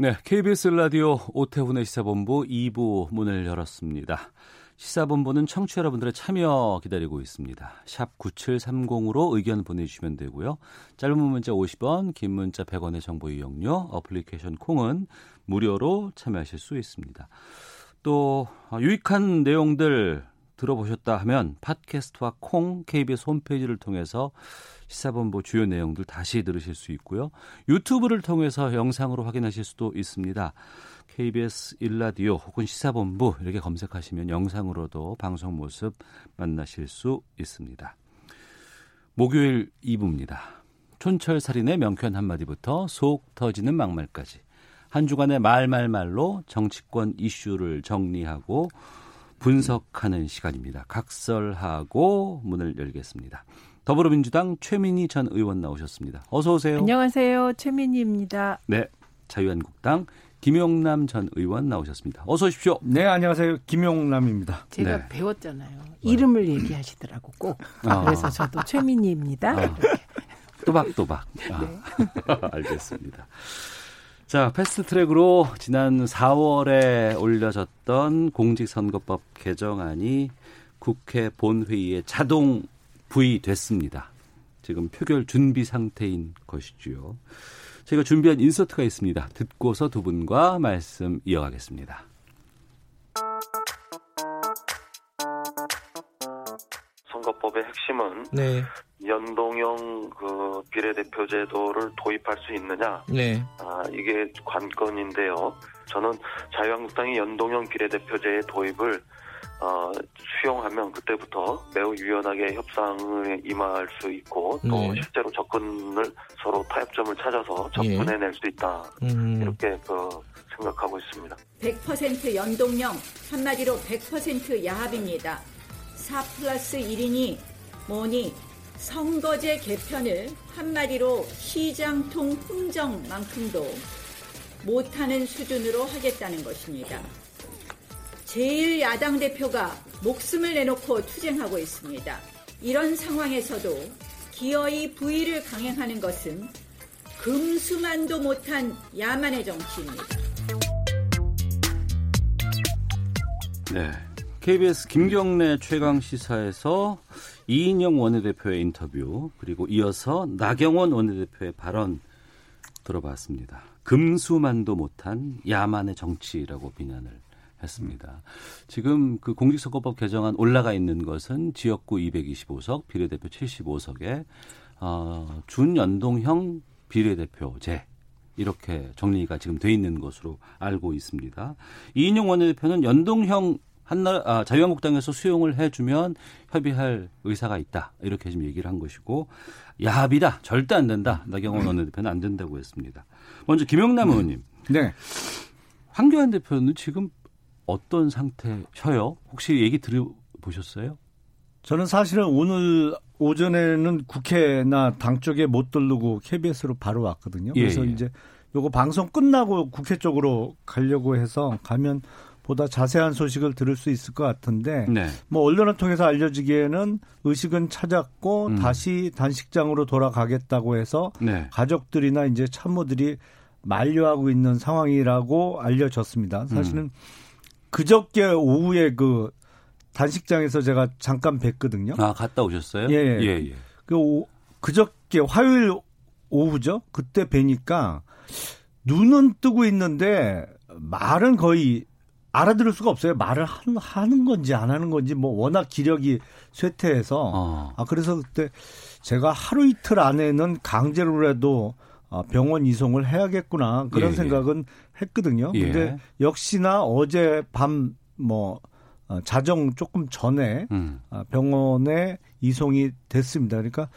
네, KBS 라디오 오태훈의 시사본부 2부 문을 열었습니다. 시사본부는 청취자 여러분들의 참여 기다리고 있습니다. 샵 9730으로 의견 보내주시면 되고요. 짧은 문자 50원, 긴 문자 100원의 정보 이용료, 어플리케이션 콩은 무료로 참여하실 수 있습니다. 또 유익한 내용들 들어보셨다 하면 팟캐스트와 콩 KBS 홈페이지를 통해서 시사본부 주요 내용들 다시 들으실 수 있고요. 유튜브를 통해서 영상으로 확인하실 수도 있습니다. KBS 일라디오 혹은 시사본부 이렇게 검색하시면 영상으로도 방송 모습 만나실 수 있습니다. 목요일 2부입니다. 촌철살인의 명쾌한 한마디부터 속 터지는 막말까지 한 주간의 말말말로 정치권 이슈를 정리하고 분석하는 시간입니다. 각설하고 문을 열겠습니다. 더불어민주당 최민희 전 의원 나오셨습니다. 어서 오세요. 안녕하세요. 최민희입니다. 네. 자유한국당 김용남 전 의원 나오셨습니다. 어서 오십시오. 네, 안녕하세요. 김용남입니다. 제가 네. 배웠잖아요. 이름을 얘기하시더라고 꼭. 아. 그래서 저도 최민희입니다. 아. 또박또박. 아, 네. 알겠습니다. 자, 패스트 트랙으로 지난 4월에 올려졌던 공직선거법 개정안이 국회 본회의에 자동 부의됐습니다. 지금 표결 준비 상태인 것이지요. 제가 준비한 인서트가 있습니다. 듣고서 두 분과 말씀 이어가겠습니다. 선거법의 핵심은 네, 연동형 그 비례대표 제도를 도입할 수 있느냐 네. 아, 이게 관건인데요. 저는 자유한국당이 연동형 비례대표제의 도입을 어, 수용하면 그때부터 매우 유연하게 협상에 임할 수 있고 또 네. 실제로 접근을 서로 타협점을 찾아서 접근해낼 수 있다 음, 이렇게 그 생각하고 있습니다. 100% 연동형, 한마디로 100% 야합입니다. 4 플러스 1이니 뭐니 선거제 개편을 한마디로 시장통 흥정만큼도 못하는 수준으로 하겠다는 것입니다. 제1야당 대표가 목숨을 내놓고 투쟁하고 있습니다. 이런 상황에서도 기어이 부의를 강행하는 것은 금수만도 못한 야만의 정치입니다. 네. KBS 김경래 최강 시사에서 이인영 원내대표의 인터뷰 그리고 이어서 나경원 원내대표의 발언 들어봤습니다. 금수만도 못한 야만의 정치라고 비난을 했습니다. 지금 그 공직선거법 개정안 올라가 있는 것은 지역구 225석, 비례대표 75석에 어, 준연동형 비례대표제 이렇게 정리가 지금 돼 있는 것으로 알고 있습니다. 이인영 원내대표는 연동형 한나 아, 자유한국당에서 수용을 해주면 협의할 의사가 있다 이렇게 지금 얘기를 한 것이고 야합이다 절대 안 된다 나경원 원내대표는 안 된다고 했습니다. 먼저 김영남 의원님, 네. 황교안 대표는 지금 어떤 상태셔요? 혹시 얘기 들어보셨어요? 저는 사실은 오늘 오전에는 국회나 당 쪽에 못 들르고 KBS로 바로 왔거든요. 예, 그래서 예. 이제 요거 방송 끝나고 국회 쪽으로 가려고 해서 가면 보다 자세한 소식을 들을 수 있을 것 같은데 네. 뭐 언론을 통해서 알려지기에는 의식은 찾았고 음. 다시 단식장으로 돌아가겠다고 해서 네. 가족들이나 이제 참모들이 만류하고 있는 상황이라고 알려졌습니다. 사실은 음. 그저께 오후에 그 단식장에서 제가 잠깐 뵀거든요. 아 갔다 오셨어요? 예, 예. 예, 예. 그 오- 그저께 화요일 오후죠. 그때 뵈니까 눈은 뜨고 있는데 말은 거의 알아들을 수가 없어요. 말을 한- 하는 건지 안 하는 건지 뭐 워낙 기력이 쇠퇴해서 어. 아 그래서 그때 제가 하루 이틀 안에는 강제로라도 아, 병원 이송을 해야겠구나 그런 예, 예. 생각은 했거든요. 예. 근데 역시나 어제 밤뭐 자정 조금 전에 음. 아, 병원에 이송이 됐습니다. 그러니까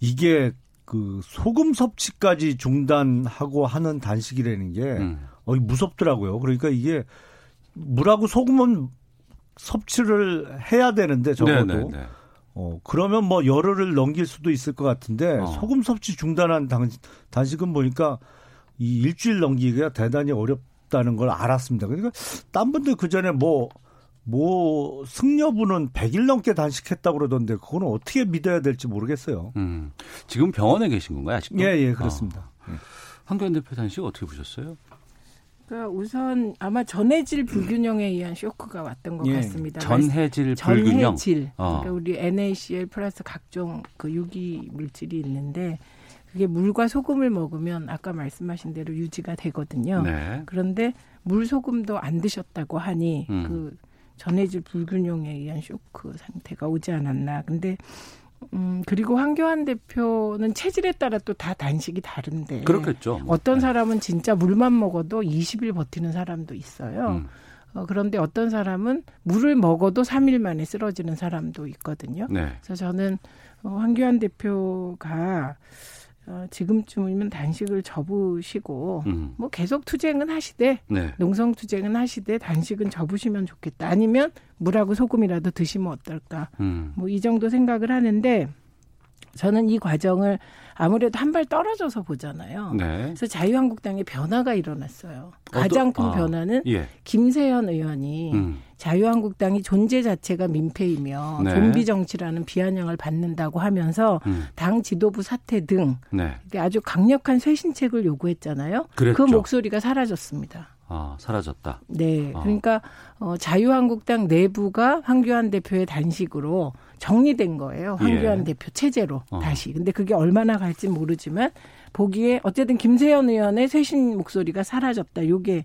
이게 그 소금 섭취까지 중단하고 하는 단식이라는 게 음. 어, 무섭더라고요. 그러니까 이게 물하고 소금은 섭취를 해야 되는데 적어도 네, 네, 네. 어 그러면 뭐 열흘을 넘길 수도 있을 것 같은데 어. 소금 섭취 중단한 당, 단식은 보니까 이 일주일 넘기기가 대단히 어렵다는 걸 알았습니다. 그러니까 딴 분들 그 전에 뭐, 뭐, 승려분은 100일 넘게 단식했다고 그러던데, 그거는 어떻게 믿어야 될지 모르겠어요. 음. 지금 병원에 계신 건가요? 아직도? 예, 예, 그렇습니다. 어. 황교안 대표 단식 어떻게 보셨어요? 그러니까 우선 아마 전해질 불균형에 의한 쇼크가 왔던 것 예. 같습니다. 전해질 불균형. 전해질. 어. 그러니까 우리 NaCl 플러스 각종 그 유기 물질이 있는데 그게 물과 소금을 먹으면 아까 말씀하신 대로 유지가 되거든요. 네. 그런데 물 소금도 안 드셨다고 하니 음. 그 전해질 불균형에 의한 쇼크 상태가 오지 않았나. 근데 음 그리고 황교안 대표는 체질에 따라 또 다 단식이 다른데 그렇겠죠. 뭐. 어떤 네. 사람은 진짜 물만 먹어도 20일 버티는 사람도 있어요. 음. 어, 그런데 어떤 사람은 물을 먹어도 3일 만에 쓰러지는 사람도 있거든요. 네. 그래서 저는 어, 황교안 대표가 어, 지금쯤이면 단식을 접으시고 음. 뭐 계속 투쟁은 하시되 네. 농성 투쟁은 하시되 단식은 접으시면 좋겠다. 아니면 물하고 소금이라도 드시면 어떨까. 음. 뭐이 정도 생각을 하는데 저는 이 과정을 아무래도 한 발 떨어져서 보잖아요. 네. 그래서 자유한국당의 변화가 일어났어요. 가장 큰 어떠- 아, 변화는 예. 김세현 의원이 음. 자유한국당이 존재 자체가 민폐이며 네. 좀비 정치라는 비아냥을 받는다고 하면서 음. 당 지도부 사퇴 등 네. 아주 강력한 쇄신책을 요구했잖아요. 그랬죠. 그 목소리가 사라졌습니다. 아, 사라졌다. 네. 어. 그러니까 어, 자유한국당 내부가 황교안 대표의 단식으로 정리된 거예요. 황교안 예. 대표 체제로 어. 다시. 근데 그게 얼마나 갈지 모르지만 보기에 어쨌든 김세현 의원의 쇄신 목소리가 사라졌다. 요게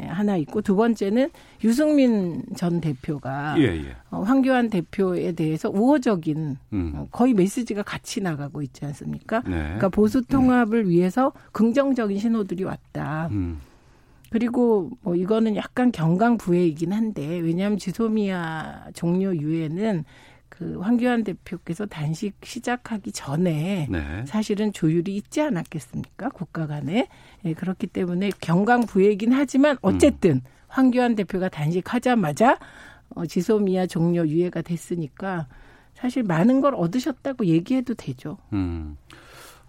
에, 하나 있고 두 번째는 유승민 전 대표가 예, 예. 어, 황교안 대표에 대해서 우호적인 음. 어, 거의 메시지가 같이 나가고 있지 않습니까? 네. 그러니까 보수 통합을 위해서 긍정적인 신호들이 왔다. 음. 그리고 뭐 이거는 약간 경강부회이긴 한데 왜냐하면 지소미아 종료 이후에는 그 황교안 대표께서 단식 시작하기 전에 네. 사실은 조율이 있지 않았겠습니까 국가 간에 예, 그렇기 때문에 경강부회이긴 하지만 어쨌든 황교안 대표가 단식하자마자 어, 지소미아 종료 유예가 됐으니까 사실 많은 걸 얻으셨다고 얘기해도 되죠. 음.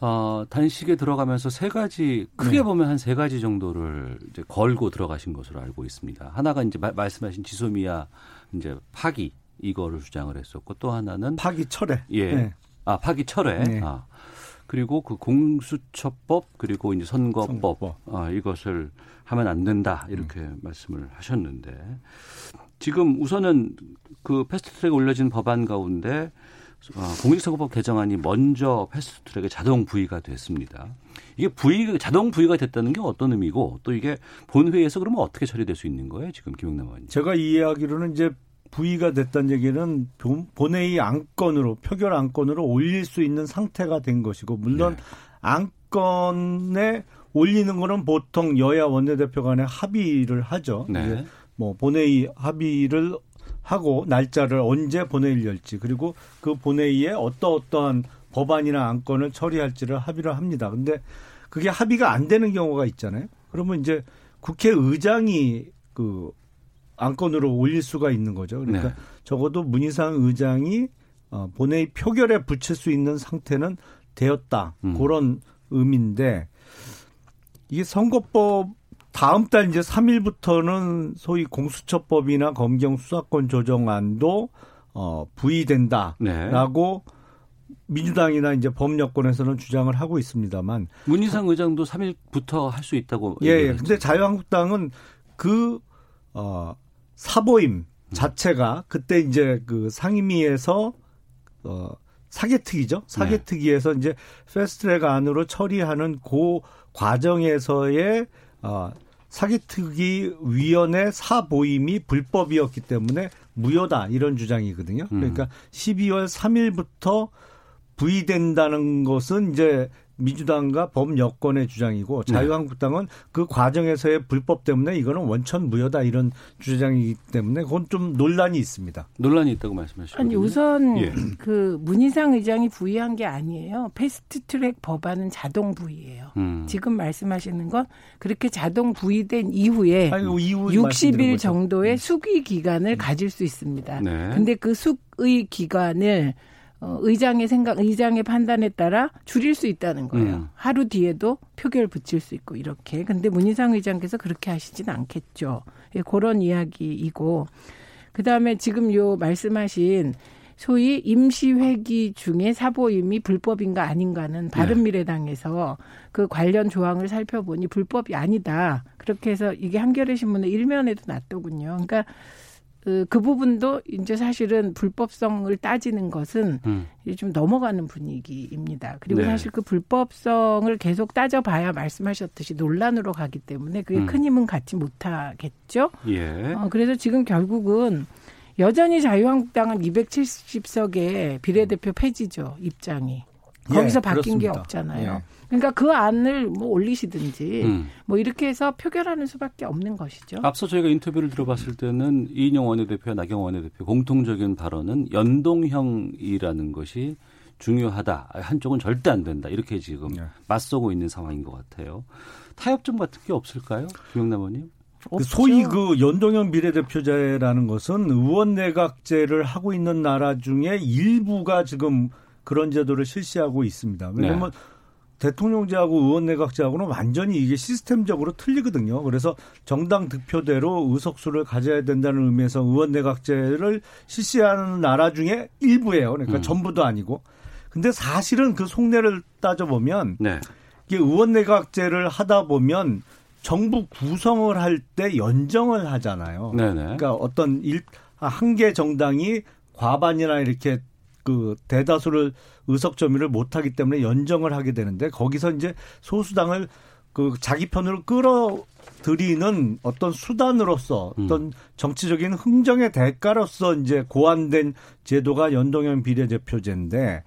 어, 단식에 들어가면서 세 가지 크게 네. 보면 한 세 가지 정도를 이제 걸고 들어가신 것으로 알고 있습니다. 하나가 이제 마- 말씀하신 지소미아 이제 파기 이거를 주장을 했었고 또 하나는 파기 철회. 예. 네. 아, 파기 철회. 네. 아. 그리고 그 공수처법 그리고 이제 선거법, 선거법. 아, 이것을 하면 안 된다 이렇게 말씀을 하셨는데 지금 우선은 그 패스트트랙에 올려진 법안 가운데 어, 공직선거법 개정안이 먼저 패스트트랙에 자동 부의가 됐습니다. 이게 부의 자동 부의가 됐다는 게 어떤 의미고 또 이게 본회의에서 그러면 어떻게 처리될 수 있는 거예요? 지금 김영남 의원님. 제가 이해하기로는 이제 부의가 됐다는 얘기는 본- 본회의 안건으로 표결 안건으로 올릴 수 있는 상태가 된 것이고 물론 네. 안건에 올리는 거는 보통 여야 원내대표 간에 합의를 하죠. 네. 뭐 본회의 합의를 하고 날짜를 언제 본회의를 열지 그리고 그 본회의에 어떠어떠한 법안이나 안건을 처리할지를 합의를 합니다. 근데 그게 합의가 안 되는 경우가 있잖아요. 그러면 이제 국회의장이 그 안건으로 올릴 수가 있는 거죠. 그러니까 네. 적어도 문희상 의장이 어, 본회의 표결에 붙일 수 있는 상태는 되었다. 음. 그런 의미인데 이게 선거법 다음 달 이제 3일부터는 소위 공수처법이나 검경 수사권 조정안도 어, 부의된다라고 네. 민주당이나 이제 범여권에서는 주장을 하고 있습니다만 문희상 의장도 3일부터 할 수 있다고 예, 예. 근데 자유한국당은 그, 어, 사보임 자체가 그때 이제 그 상임위에서, 어, 사개특위죠. 사개특위에서 이제 패스트트랙 안으로 처리하는 그 과정에서의, 어, 사개특위 위원회 사보임이 불법이었기 때문에 무효다 이런 주장이거든요. 음. 그러니까 12월 3일부터 부의된다는 것은 이제 민주당과 범 여권의 주장이고 네. 자유한국당은 그 과정에서의 불법 때문에 이거는 원천 무효다 이런 주장이기 때문에 그건 좀 논란이 있습니다. 논란이 있다고 말씀하시고 아니 우선 예. 그 문희상 의장이 부의한 게 아니에요. 패스트트랙 법안은 자동 부의예요. 음. 지금 말씀하시는 건 그렇게 자동 부의된 이후에 아니, 그 이후 60일 말씀드린 거죠. 정도의 숙의 기간을 가질 수 있습니다. 네. 근데 그 숙의 기간을 어, 의장의 생각, 의장의 판단에 따라 줄일 수 있다는 거예요. 음. 하루 뒤에도 표결 붙일 수 있고 이렇게. 근데 문희상 의장께서 그렇게 하시진 않겠죠. 예, 그런 이야기이고. 그 다음에 지금 요 말씀하신 소위 임시회기 중에 사보임이 불법인가 아닌가는 바른미래당에서 그 관련 조항을 살펴보니 불법이 아니다. 그렇게 해서 이게 한겨레 신문의 일면에도 났더군요. 그러니까 그, 그 부분도 이제 사실은 불법성을 따지는 것은 음. 좀 넘어가는 분위기입니다. 그리고 네. 사실 그 불법성을 계속 따져봐야 말씀하셨듯이 논란으로 가기 때문에 그게 음. 큰 힘은 갖지 못하겠죠. 예. 어, 그래서 지금 결국은 여전히 자유한국당은 270석의 비례대표 폐지죠 입장이. 거기서 예, 바뀐 게 그렇습니다. 없잖아요. 예. 그러니까 그 안을 뭐 올리시든지 음. 뭐 이렇게 해서 표결하는 수밖에 없는 것이죠. 앞서 저희가 인터뷰를 들어봤을 때는 이인영 원내대표와 나경원 원내대표 공통적인 발언은 연동형이라는 것이 중요하다. 한쪽은 절대 안 된다. 이렇게 지금 네. 맞서고 있는 상황인 것 같아요. 타협점 같은 게 없을까요? 김영남 의원님? 그 소위 그 연동형 비례대표제라는 것은 의원 내각제를 하고 있는 나라 중에 일부가 지금 그런 제도를 실시하고 있습니다. 왜냐하면 대통령제하고 의원 내각제하고는 완전히 이게 시스템적으로 틀리거든요. 그래서 정당 득표대로 의석수를 가져야 된다는 의미에서 의원 내각제를 실시하는 나라 중에 일부예요. 그러니까 음. 전부도 아니고. 근데 사실은 그 속내를 따져보면 네. 이게 의원 내각제를 하다 보면 정부 구성을 할 때 연정을 하잖아요. 네네. 그러니까 어떤 일, 한 개 정당이 과반이나 이렇게 그 대다수를 의석 점유를 못 하기 때문에 연정을 하게 되는데 거기서 이제 소수당을 그 자기 편으로 끌어들이는 어떤 수단으로서 어떤 정치적인 흥정의 대가로서 이제 고안된 제도가 연동형 비례대표제인데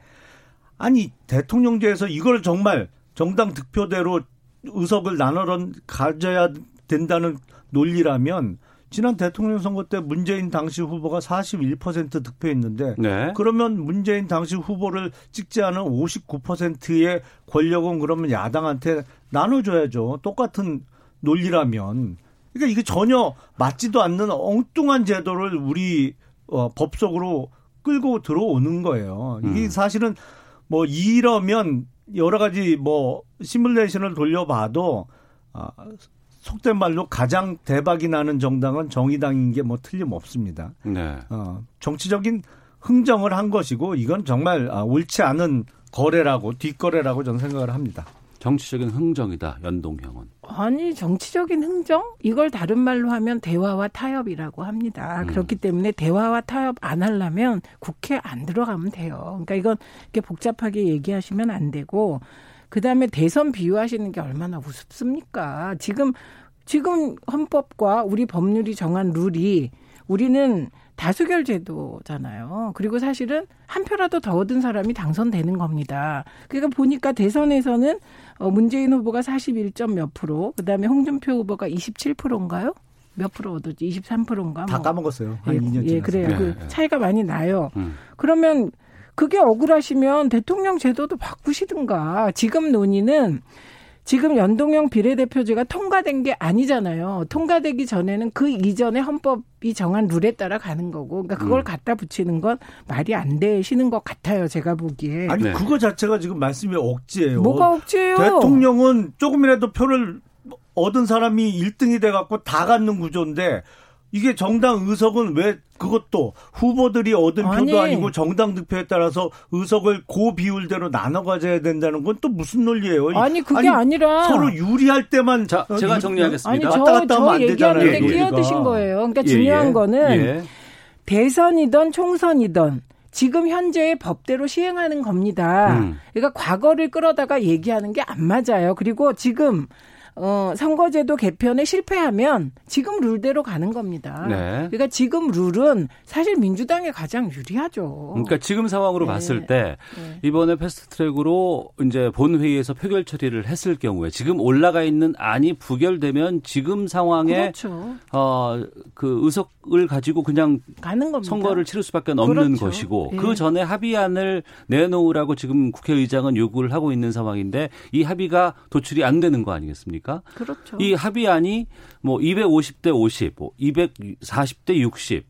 아니 대통령제에서 이걸 정말 정당 득표대로 의석을 나눠 가져야 된다는 논리라면 지난 대통령 선거 때 문재인 당시 후보가 41% 득표했는데 네. 그러면 문재인 당시 후보를 찍지 않은 59%의 권력은 그러면 야당한테 나눠줘야죠. 똑같은 논리라면. 그러니까 이게 전혀 맞지도 않는 엉뚱한 제도를 우리 어, 법 속으로 끌고 들어오는 거예요. 이게 음. 사실은 뭐 이러면 여러 가지 뭐 시뮬레이션을 돌려봐도 아, 속된 말로 가장 대박이 나는 정당은 정의당인 게 뭐 틀림없습니다. 네. 어, 정치적인 흥정을 한 것이고 이건 정말 아, 옳지 않은 거래라고 뒷거래라고 저는 생각을 합니다. 정치적인 흥정이다. 연동형은. 아니 정치적인 흥정 이걸 다른 말로 하면 대화와 타협이라고 합니다. 음. 그렇기 때문에 대화와 타협 안 하려면 국회 안 들어가면 돼요. 그러니까 이건 이렇게 복잡하게 얘기하시면 안 되고 그 다음에 대선 비유하시는 게 얼마나 우습습니까? 지금 지금 헌법과 우리 법률이 정한 룰이 우리는 다수결 제도잖아요. 그리고 사실은 한 표라도 더 얻은 사람이 당선되는 겁니다. 그러니까 보니까 대선에서는 어, 문재인 후보가 41점 몇 프로, 그다음에 홍준표 후보가 27%인가요? 몇 프로 얻었지? 23%인가? 다 까먹었어요. 한 예, 2년 예. 그래요. 네, 그 네. 차이가 많이 나요. 음. 그러면 그게 억울하시면 대통령 제도도 바꾸시든가. 지금 논의는 지금 연동형 비례대표제가 통과된 게 아니잖아요. 통과되기 전에는 그 이전에 헌법이 정한 룰에 따라 가는 거고. 그러니까 그걸 음. 갖다 붙이는 건 말이 안 되시는 것 같아요. 제가 보기에. 아니 네. 그거 자체가 지금 말씀이 억지예요. 뭐가 억지예요? 대통령은 조금이라도 표를 얻은 사람이 1등이 돼갖고 다 갖는 구조인데 이게 정당 의석은 왜 그것도 후보들이 얻은 아니. 표도 아니고 정당 득표에 따라서 의석을 고 비율대로 나눠 가져야 된다는 건 또 무슨 논리예요? 아니 그게 아니 라 서로 유리할 때만 자, 어, 제가 유- 정리하겠습니다. 아니 왔다 저, 갔다 하면 저안 되잖아요, 얘기하는데. 끼어드신 거예요. 그러니까 예, 중요한 예. 거는 예. 대선이든 총선이든 지금 현재의 법대로 시행하는 겁니다. 음. 그러니까 과거를 끌어다가 얘기하는 게 안 맞아요. 그리고 지금 어, 선거제도 개편에 실패하면 지금 룰대로 가는 겁니다. 네. 그러니까 지금 룰은 사실 민주당에 가장 유리하죠. 그러니까 지금 상황으로 네. 봤을 때 네. 이번에 패스트트랙으로 이제 본회의에서 표결 처리를 했을 경우에 지금 올라가 있는 안이 부결되면 지금 상황에 그렇죠. 어, 그 의석을 가지고 그냥 가는 겁니다. 선거를 치를 수밖에 없는 그렇죠. 것이고 예. 그 전에 합의안을 내놓으라고 지금 국회의장은 요구를 하고 있는 상황인데 이 합의가 도출이 안 되는 거 아니겠습니까? 그렇죠. 이 합의안이 뭐 250대 50, 뭐 240대 60,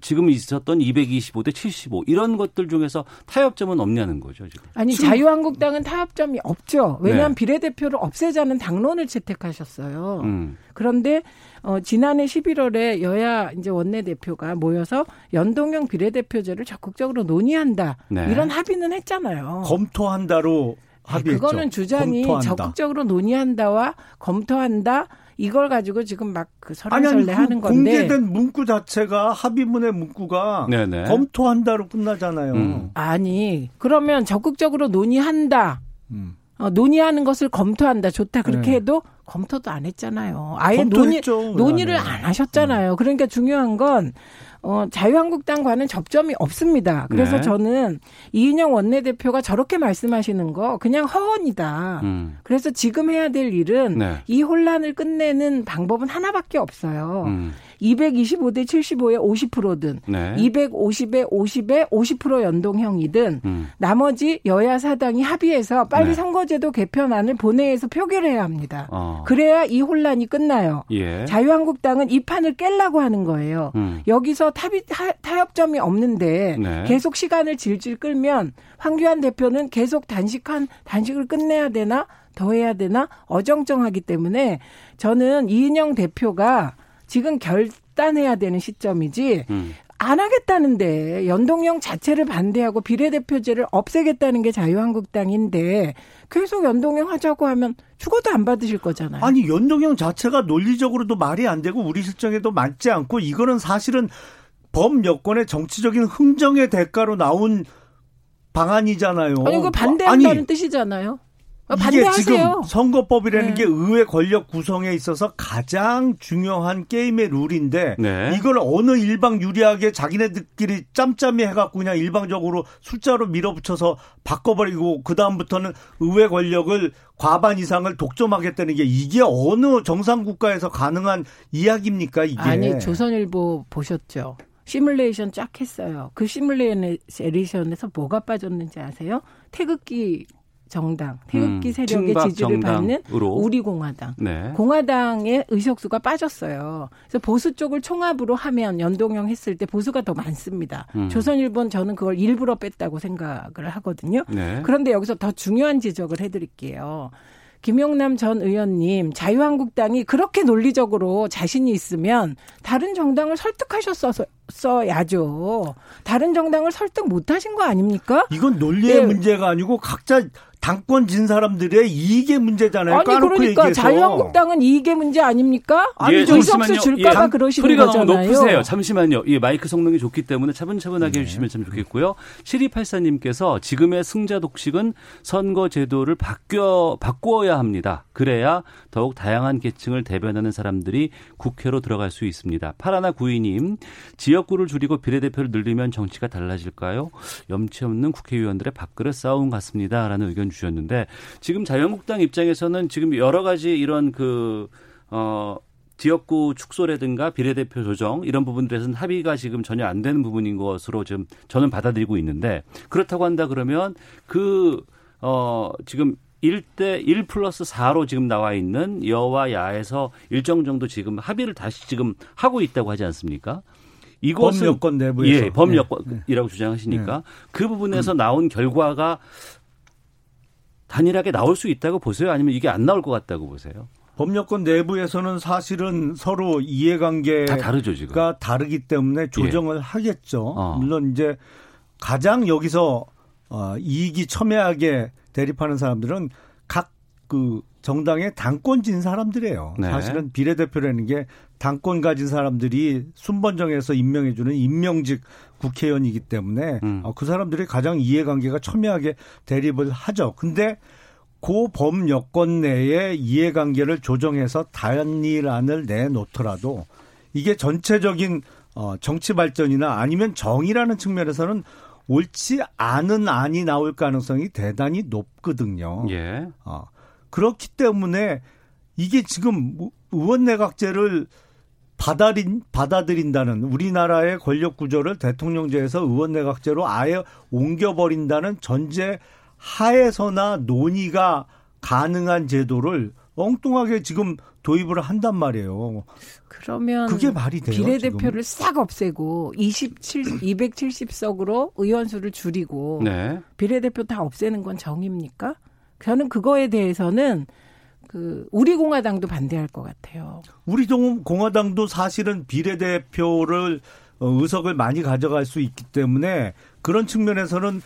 지금 있었던 225대 75 이런 것들 중에서 타협점은 없냐는 거죠 지금. 아니 자유한국당은 타협점이 없죠. 왜냐하면 네. 비례대표를 없애자는 당론을 채택하셨어요. 음. 그런데 어, 지난해 11월에 여야 이제 원내대표가 모여서 연동형 비례대표제를 적극적으로 논의한다 네. 이런 합의는 했잖아요. 검토한다로 네, 합의했죠. 그거는 주장이 검토한다. 적극적으로 논의한다와 검토한다 이걸 가지고 지금 막그 아니, 아니, 설왕설래 그 하는 건데 공개된 문구 자체가 합의문의 문구가 네네. 검토한다로 끝나잖아요. 음. 아니 그러면 적극적으로 논의한다. 음. 어, 논의하는 것을 검토한다. 좋다. 그렇게 네. 해도 검토도 안 했잖아요. 아예 논의, 검토했죠. 논의를 네. 안 하셨잖아요. 그러니까 중요한 건, 어, 자유한국당과는 접점이 없습니다. 그래서 네. 저는 이인영 원내대표가 저렇게 말씀하시는 거 그냥 허언이다. 음. 그래서 지금 해야 될 일은 네. 이 혼란을 끝내는 방법은 하나밖에 없어요. 음. 225대 75에 50%든 네. 250에 50에 50% 연동형이든 음. 나머지 여야 사당이 합의해서 빨리 네. 선거제도 개편안을 본회의에서 표결해야 합니다. 어. 그래야 이 혼란이 끝나요. 예. 자유한국당은 이 판을 깰라고 하는 거예요. 음. 여기서 타비, 타, 타협점이 없는데 네. 계속 시간을 질질 끌면 황교안 대표는 계속 단식한 단식을 끝내야 되나 더 해야 되나 어정쩡하기 때문에 저는 이인영 대표가 지금 결단해야 되는 시점이지 음. 안 하겠다는데 연동형 자체를 반대하고 비례대표제를 없애겠다는 게 자유한국당인데 계속 연동형 하자고 하면 죽어도 안 받으실 거잖아요. 아니 연동형 자체가 논리적으로도 말이 안 되고 우리 실정에도 맞지 않고 이거는 사실은 범 여권의 정치적인 흥정의 대가로 나온 방안이잖아요. 아니 그 반대한다는 아니, 뜻이잖아요. 아, 이게 반대하세요. 지금 선거법이라는 네. 게 의회 권력 구성에 있어서 가장 중요한 게임의 룰인데 네. 이걸 어느 일방 유리하게 자기네들끼리 짬짬이 해갖고 그냥 일방적으로 숫자로 밀어붙여서 바꿔버리고 그 다음부터는 의회 권력을 과반 이상을 독점하겠다는 게 이게 어느 정상 국가에서 가능한 이야기입니까 이게? 아니 조선일보 보셨죠? 시뮬레이션 쫙 했어요. 그 시뮬레이션에서 뭐가 빠졌는지 아세요? 태극기 정당, 태극기 음, 세력의 친박 지지를 받는 정당으로. 우리 공화당. 네. 공화당의 의석수가 빠졌어요. 그래서 보수 쪽을 총합으로 하면 연동형 했을 때 보수가 더 많습니다. 음. 조선일보는 저는 그걸 일부러 뺐다고 생각을 하거든요. 네. 그런데 여기서 더 중요한 지적을 해드릴게요. 김용남 전 의원님, 자유한국당이 그렇게 논리적으로 자신이 있으면 다른 정당을 설득하셨어야죠. 다른 정당을 설득 못하신 거 아닙니까? 이건 논리의 네. 문제가 아니고 각자 당권 진 사람들의 이익의 문제잖아요. 아니 까놓고 그러니까 얘기해서. 자유한국당은 이익의 문제 아닙니까? 예, 의석수 잠시만요. 줄까봐 예, 그러시는 소리가 거잖아요. 너무 높으세요. 잠시만요. 예, 마이크 성능이 좋기 때문에 차분차분하게 네. 해주시면 참 좋겠고요. 7284님께서 지금의 승자 독식은 선거 제도를 바뀌어, 바꾸어야 합니다. 그래야 더욱 다양한 계층을 대변하는 사람들이 국회로 들어갈 수 있습니다. 파라나 구이님, 지역구를 줄이고 비례대표를 늘리면 정치가 달라질까요? 염치 없는 국회의원들의 밥그릇 싸움 같습니다. 라는 의견 주셨는데 지금 자유한국당 입장에서는 지금 여러 가지 이런 그, 어, 지역구 축소라든가 비례대표 조정 이런 부분들에서는 합의가 지금 전혀 안 되는 부분인 것으로 지금 저는 받아들이고 있는데 그렇다고 한다 그러면 그, 어, 지금 1대 1 플러스 4로 지금 나와 있는 여와 야에서 일정 정도 지금 합의를 다시 지금 하고 있다고 하지 않습니까? 이것은 범여권 내부에서. 예, 네. 범여권이라고 주장하시니까 그 부분에서 나온 결과가 단일하게 나올 수 있다고 보세요? 아니면 이게 안 나올 것 같다고 보세요? 법여권 내부에서는 사실은 서로 이해관계가 다 다르죠 지금. 다르기 때문에 조정을 하겠죠. 어. 물론 이제 가장 여기서 어, 이익이 첨예하게 대립하는 사람들은 각그 정당의 당권진 사람들이에요. 네. 사실은 비례대표라는 게 당권 가진 사람들이 순번정에서 임명해주는 임명직 국회의원이기 때문에 음. 어, 그 사람들이 가장 이해관계가 첨예하게 대립을 하죠. 근데 고범 여건 내에 이해관계를 조정해서 단일안을 내놓더라도 이게 전체적인 어, 정치 발전이나 아니면 정의라는 측면에서는 옳지 않은 안이 나올 가능성이 대단히 높거든요. 예. 어, 그렇기 때문에 이게 지금 의원 내각제를 받아들인, 받아들인다는 우리나라의 권력 구조를 대통령제에서 의원 내각제로 아예 옮겨버린다는 전제 하에서나 논의가 가능한 제도를 엉뚱하게 지금 도입을 한단 말이에요. 그러면 그게 말이 돼요. 비례대표를 싹 없애고 27 270석으로 의원 수를 줄이고 네. 비례대표 다 없애는 건 정입니까? 저는 그거에 대해서는 그 우리 공화당도 반대할 것 같아요. 우리 동 공화당도 사실은 비례대표를 어, 의석을 많이 가져갈 수 있기 때문에 그런 측면에서는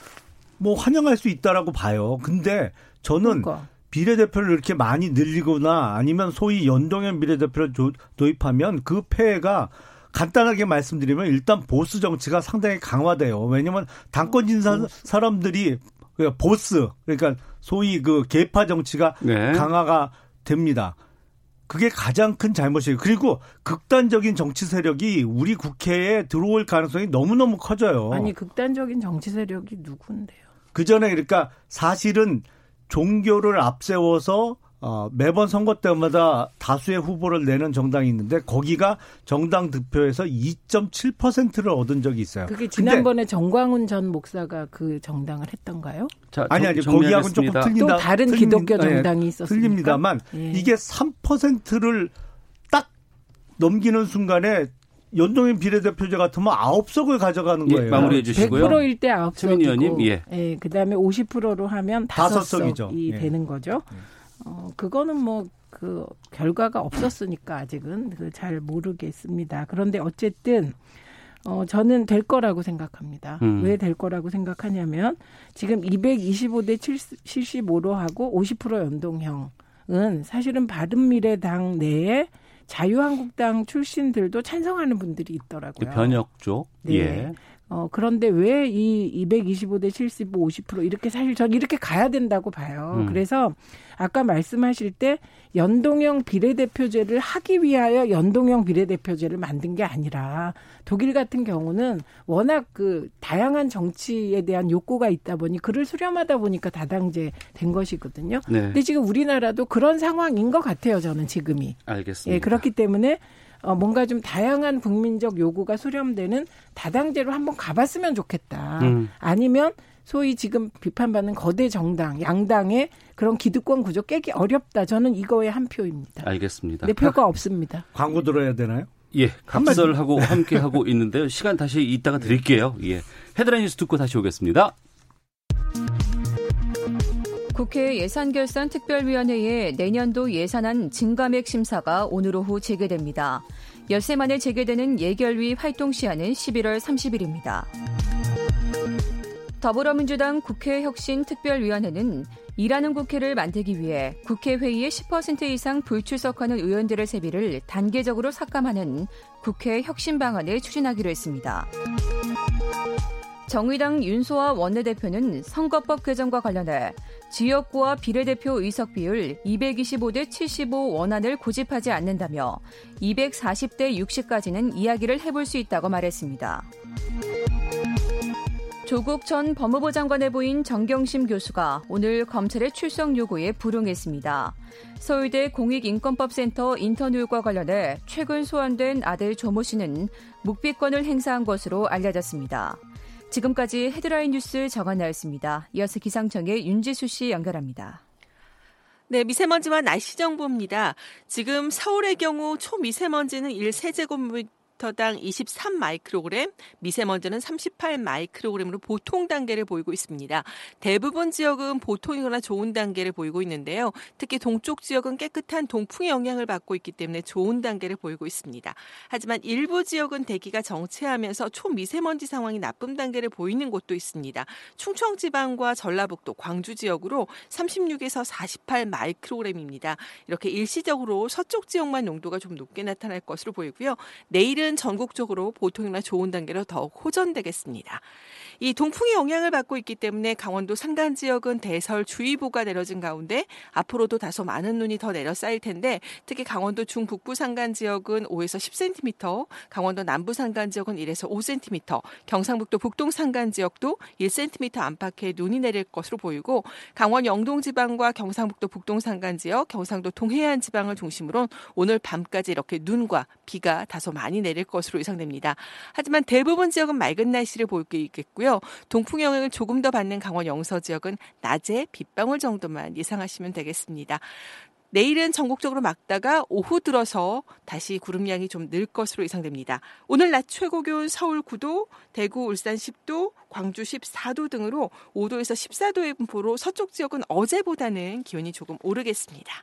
뭐 환영할 수 있다라고 봐요. 근데 저는 그러니까. 비례대표를 이렇게 많이 늘리거나 아니면 소위 연동형 비례대표를 조- 도입하면 그 폐해가 간단하게 말씀드리면 일단 보스 정치가 상당히 강화돼요. 왜냐면 당권 진사 사람들이 그 보스 그러니까 소위 그 계파 정치가 네. 강화가 됩니다. 그게 가장 큰 잘못이에요. 그리고 극단적인 정치 세력이 우리 국회에 들어올 가능성이 너무너무 커져요. 아니 극단적인 정치 세력이 누군데요? 그 전에 그러니까 사실은 종교를 앞세워서 어, 매번 선거 때마다 다수의 후보를 내는 정당이 있는데 거기가 정당 득표에서 2.7%를 얻은 적이 있어요. 그게 근데 지난번에 정광훈 전 목사가 그 정당을 했던가요? 자, 아니 정- 아니 거기하고는 조금. 틀린다. 또 다른 틀린- 기독교 예, 정당이 있었습니까? 틀립니다만 예. 이게 3%를 딱 넘기는 순간에 연동형 비례대표제 같으면 9석을 가져가는 예, 거예요. 마무리해 주시고요. 100%일 때 9석이고 최민희 의원님, 예. 예, 그다음에 50%로 하면 다섯 5석이 석이죠. 예. 되는 거죠. 어, 그거는 뭐 그 결과가 없었으니까 아직은 그잘 모르겠습니다. 그런데 어쨌든 어 저는 될 거라고 생각합니다. 음. 왜될 거라고 생각하냐면 지금 225대 75로 하고 50% 연동형은 사실은 바른미래당 내에 자유한국당 출신들도 찬성하는 분들이 있더라고요. 변혁 쪽. 네. 예. 어, 그런데 왜 이 225대 75, 50% 이렇게 사실 전 이렇게 가야 된다고 봐요. 음. 그래서 아까 말씀하실 때 연동형 비례대표제를 하기 위하여 연동형 비례대표제를 만든 게 아니라 독일 같은 경우는 워낙 그 다양한 정치에 대한 욕구가 있다 보니 그를 수렴하다 보니까 다당제 된 것이거든요. 네. 근데 지금 우리나라도 그런 상황인 것 같아요. 저는 지금이. 알겠습니다. 예, 그렇기 때문에 어, 뭔가 좀 다양한 국민적 요구가 수렴되는 다당제로 한번 가봤으면 좋겠다. 음. 아니면 소위 지금 비판받는 거대 정당, 양당의 그런 기득권 구조 깨기 어렵다. 저는 이거에 한 표입니다. 알겠습니다. 내 표가 없습니다. 광고 들어야 되나요? 예, 각설하고 함께 하고 있는데요. 시간 다시 이따가 드릴게요. 예. 헤드라인 뉴스 듣고 다시 오겠습니다. 국회 예산결산특별위원회의 내년도 예산안 증감액 심사가 오늘 오후 재개됩니다. 엿새 만에 재개되는 예결위 활동 시한은 11월 30일입니다. 더불어민주당 국회혁신특별위원회는 일하는 국회를 만들기 위해 국회 회의에 10% 이상 불출석하는 의원들의 세비를 단계적으로 삭감하는 국회 혁신 방안을 추진하기로 했습니다. 정의당 윤소아 원내대표는 선거법 개정과 관련해 지역구와 비례대표 의석 비율 225대 75 원안을 고집하지 않는다며 240대 60까지는 이야기를 해볼 수 있다고 말했습니다. 조국 전 법무부 장관의 부인 정경심 교수가 오늘 검찰의 출석 요구에 불응했습니다. 서울대 공익인권법센터 인터뷰과 관련해 최근 소환된 아들 조모 씨는 묵비권을 행사한 것으로 알려졌습니다. 지금까지 헤드라인 뉴스 정한나였습니다. 이어서 기상청의 윤지수 씨 연결합니다. 네, 미세먼지와 날씨 정보입니다. 지금 서울의 경우 초미세먼지는 1세제곱미터 당 23 마이크로그램, 미세먼지는 38 마이크로그램으로 보통 단계를 보이고 있습니다. 대부분 지역은 보통이거나 좋은 단계를 보이고 있는데요. 특히 동쪽 지역은 깨끗한 동풍의 영향을 받고 있기 때문에 좋은 단계를 보이고 있습니다. 하지만 일부 지역은 대기가 정체하면서 초미세먼지 상황이 나쁨 단계를 보이는 곳도 있습니다. 충청 지방과 전라북도, 광주 지역으로 36에서 48 마이크로그램입니다. 이렇게 일시적으로 서쪽 지역만 농도가 좀 높게 나타날 것으로 보이고요. 내일은 전국적으로 보통이나 좋은 단계로 더욱 호전되겠습니다. 이 동풍이 영향을 받고 있기 때문에 강원도 산간 지역은 대설 주의보가 내려진 가운데 앞으로도 다소 많은 눈이 더 내려 쌓일 텐데 특히 강원도 중북부 산간 지역은 5에서 10cm, 강원도 남부 산간 지역은 1에서 5cm, 경상북도 북동 산간 지역도 1cm 안팎의 눈이 내릴 것으로 보이고 강원 영동 지방과 경상북도 북동 산간 지역, 경상도 동해안 지방을 중심으로 오늘 밤까지 이렇게 눈과 비가 다소 많이 내릴 것으로 예상됩니다. 하지만 대부분 지역은 맑은 날씨를 보이고 있 겠고요. 동풍 영향을 조금 더 받는 강원 영서 지역은 낮에 빗방울 정도만 예상하시면 되겠습니다. 내일은 전국적으로 막다가 오후 들어서 다시 구름량이 좀 늘 것으로 예상됩니다. 오늘 낮 최고 기온 서울 9도, 대구, 울산 10도, 광주 14도 등으로 5도에서 14도의 분포로 서쪽 지역은 어제보다는 기온이 조금 오르겠습니다.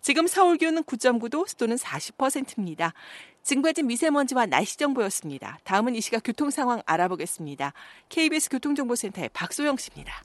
지금 서울 기온은 9.9도, 습도는 40%입니다. 지금까지 미세먼지와 날씨 정보였습니다. 다음은 이 시각 교통 상황 알아보겠습니다. KBS 교통정보센터의 박소영 씨입니다.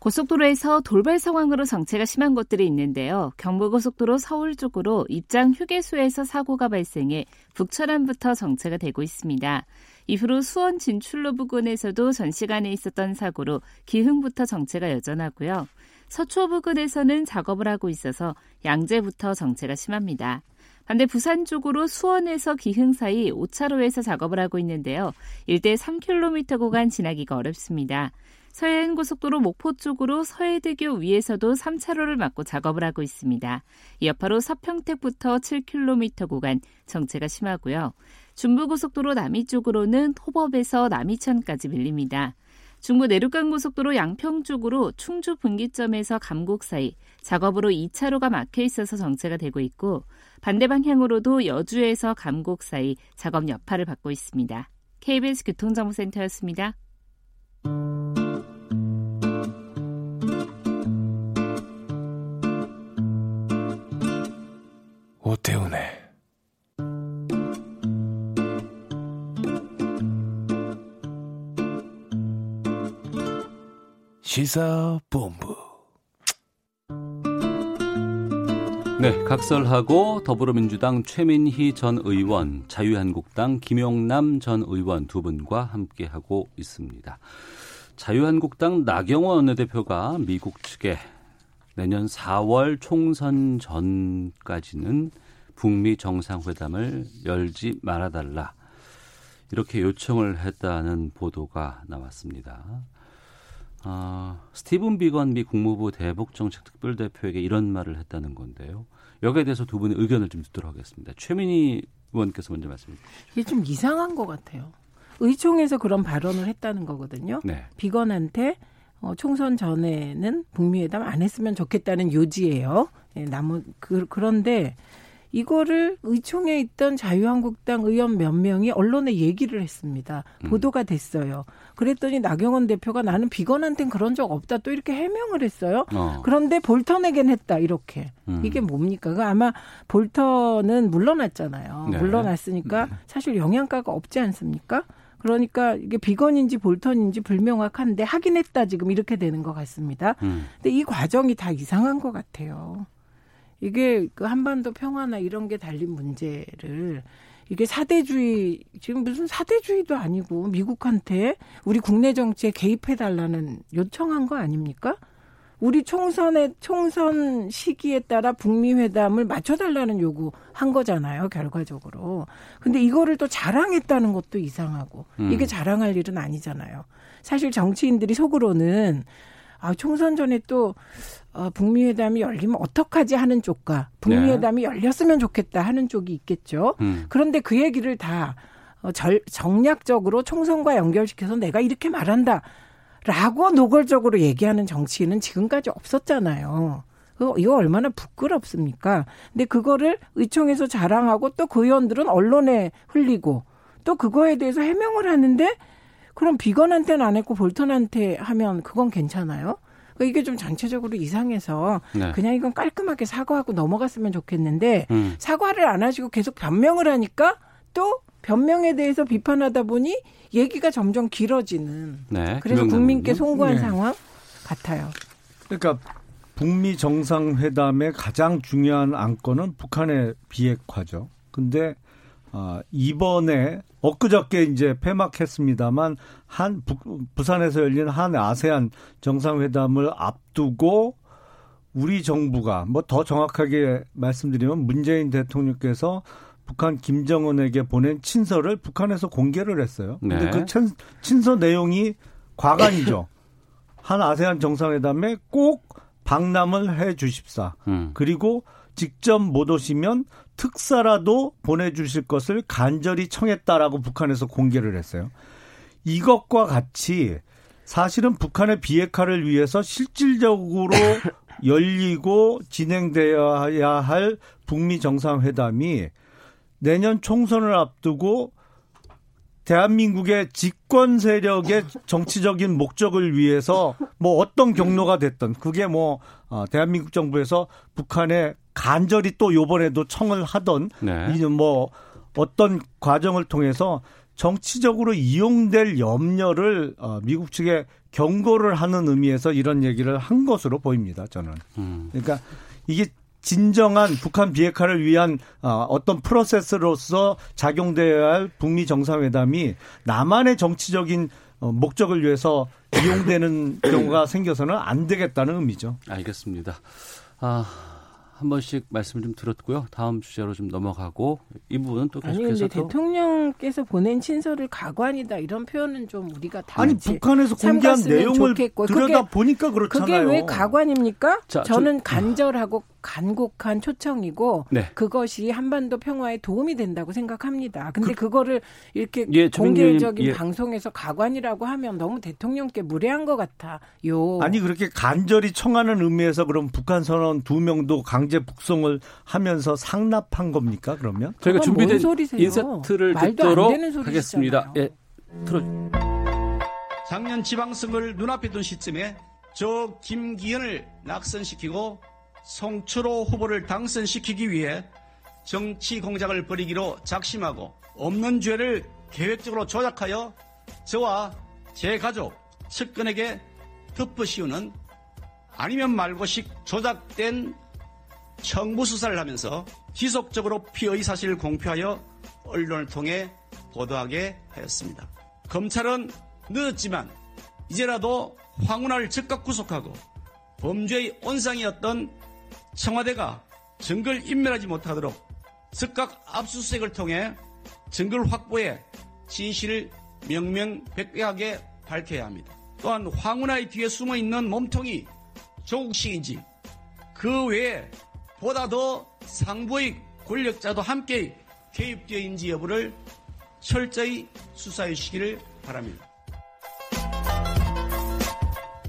고속도로에서 돌발 상황으로 정체가 심한 곳들이 있는데요. 경부고속도로 서울 쪽으로 입장 휴게소에서 사고가 발생해 북천안부터 정체가 되고 있습니다. 이후로 수원 진출로 부근에서도 전 시간에 있었던 사고로 기흥부터 정체가 여전하고요. 서초 부근에서는 작업을 하고 있어서 양재부터 정체가 심합니다. 반대 부산 쪽으로 수원에서 기흥 사이 5차로에서 작업을 하고 있는데요. 일대 3km 구간 지나기가 어렵습니다. 서해안 고속도로 목포 쪽으로 서해대교 위에서도 3차로를 막고 작업을 하고 있습니다. 여파로 서평택부터 7km 구간 정체가 심하고요. 중부고속도로 남이 쪽으로는 호법에서 남이천까지 밀립니다. 중부 내륙간 고속도로 양평 쪽으로 충주 분기점에서 감곡 사이 작업으로 2차로가 막혀 있어서 정체가 되고 있고 반대 방향으로도 여주에서 감곡 사이 작업 여파를 받고 있습니다. KBS 교통정보센터였습니다. 시사본부 네, 각설하고 더불어민주당 최민희 전 의원, 자유한국당 김용남 전 의원 두 분과 함께하고 있습니다. 자유한국당 나경원 원내대표가 미국 측에 내년 4월 총선 전까지는 북미 정상회담을 열지 말아달라. 이렇게 요청을 했다는 보도가 나왔습니다. 아, 스티븐 비건 미 국무부 대북정책 특별대표에게 이런 말을 했다는 건데요. 여기에 대해서 두 분의 의견을 좀 듣도록 하겠습니다. 최민희 의원께서 먼저 말씀해 주시죠. 이게 좀 이상한 것 같아요. 의총에서 그런 발언을 했다는 거거든요. 네. 비건한테 어, 총선 전에는 북미회담 안 했으면 좋겠다는 요지예요. 예, 나무 그, 그런데 이거를 의총에 있던 자유한국당 의원 몇 명이 언론에 얘기를 했습니다. 음. 보도가 됐어요. 그랬더니 나경원 대표가 나는 비건한테는 그런 적 없다 또 이렇게 해명을 했어요. 어. 그런데 볼턴에겐 했다 이렇게 음. 이게 뭡니까? 그 아마 볼턴은 물러났잖아요. 네. 물러났으니까 네. 사실 영향가가 없지 않습니까? 그러니까 이게 비건인지 볼턴인지 불명확한데 하긴 했다 지금 이렇게 되는 것 같습니다. 음. 근데 이 과정이 다 이상한 것 같아요. 이게 그 한반도 평화나 이런 게 달린 문제를 이게 사대주의 지금 무슨 사대주의도 아니고 미국한테 우리 국내 정치에 개입해 달라는 요청한 거 아닙니까? 우리 총선의 총선 시기에 따라 북미 회담을 맞춰 달라는 요구 한 거잖아요, 결과적으로. 근데 이거를 또 자랑했다는 것도 이상하고 음. 이게 자랑할 일은 아니잖아요. 사실 정치인들이 속으로는 아, 총선 전에 또 어, 북미 회담이 열리면 어떡하지 하는 쪽과 북미 네. 회담이 열렸으면 좋겠다 하는 쪽이 있겠죠. 음. 그런데 그 얘기를 다 어, 절, 정략적으로 총선과 연결시켜서 내가 이렇게 말한다. 라고 노골적으로 얘기하는 정치인은 지금까지 없었잖아요. 그거 이거 얼마나 부끄럽습니까? 근데 그거를 의총에서 자랑하고 또 그 의원들은 언론에 흘리고 또 그거에 대해서 해명을 하는데 그럼 비건한테는 안 했고 볼턴한테 하면 그건 괜찮아요? 그러니까 이게 좀 전체적으로 이상해서 네. 그냥 이건 깔끔하게 사과하고 넘어갔으면 좋겠는데 음. 사과를 안 하시고 계속 변명을 하니까 또 변명에 대해서 비판하다 보니 얘기가 점점 길어지는 네. 그래서 국민께. 송구한 네. 상황 같아요. 그러니까 북미 정상회담의 가장 중요한 안건은 북한의 비핵화죠. 근데 어, 이번에 엊그저께 이제 폐막했습니다만 한 부, 부산에서 열린 한 아세안 정상회담을 앞두고 우리 정부가 뭐 더 정확하게 말씀드리면 문재인 대통령께서 북한 김정은에게 보낸 친서를 북한에서 공개를 했어요. 근데 네. 그 친, 친서 내용이 과간이죠. 한 아세안 정상회담에 꼭 방남을 해 주십사. 음. 그리고 직접 못 오시면 특사라도 보내주실 것을 간절히 청했다라고 북한에서 공개를 했어요. 이것과 같이 사실은 북한의 비핵화를 위해서 실질적으로 열리고 진행되어야 할 북미 정상회담이 내년 총선을 앞두고 대한민국의 집권 세력의 정치적인 목적을 위해서 뭐 어떤 경로가 됐던 그게 뭐 어, 대한민국 정부에서 북한에 간절히 또 요번에도 청을 하던 네. 이뭐 어떤 과정을 통해서 정치적으로 이용될 염려를 어, 미국 측에 경고를 하는 의미에서 이런 얘기를 한 것으로 보입니다. 저는. 음. 그러니까 이게 진정한 북한 비핵화를 위한 어, 어떤 프로세스로서 작용되어야 할 북미 정상회담이 나만의 정치적인 어, 목적을 위해서 이용되는 경우가 생겨서는 안 되겠다는 의미죠. 알겠습니다. 아, 한 번씩 말씀을 좀 들었고요. 다음 주제로 좀 넘어가고 이 부분은 또 아니 계속해서 근데 또 대통령께서 보낸 친서를 가관이다 이런 표현은 좀 우리가 다 아니 북한에서 공개한 내용을 좋겠고. 들여다 그게- 보니까 그렇잖아요. 그게 왜 가관입니까? 자, 저는 간절하고 간곡한 초청이고 네. 그것이 한반도 평화에 도움이 된다고 생각합니다. 근데 그, 거를 이렇게 예, 공개적인 예. 방송에서 가관이라고 하면 너무 대통령께 무례한 것 같아요. 아니 그렇게 간절히 청하는 의미에서 그럼 북한 선원 두 명도 강제 북송을 하면서 상납한 겁니까? 그러면 저희가 준비된 소리세요? 인서트를 듣도록. 하겠습니다. 예, 틀어. 작년 지방선거를 눈앞에 둔 시점에 저 김기현을 낙선시키고 송철호 후보를 당선시키기 위해 정치 공작을 벌이기로 작심하고 없는 죄를 계획적으로 조작하여 저와 제 가족, 측근에게 덮어씌우는 아니면 말고식 조작된 청부 수사를 하면서 지속적으로 피의 사실을 공표하여 언론을 통해 보도하게 하였습니다. 검찰은 늦었지만 이제라도 황운하를 즉각 구속하고 범죄의 온상이었던 청와대가 증거를 인멸하지 못하도록 즉각 압수수색을 통해 증거를 확보해 진실을 명명백백하게 밝혀야 합니다. 또한 황운하의 뒤에 숨어 있는 몸통이 조국 씨인지 그 외에 보다 더 상부의 권력자도 함께 개입되어 있는지 여부를 철저히 수사해 주시기를 바랍니다.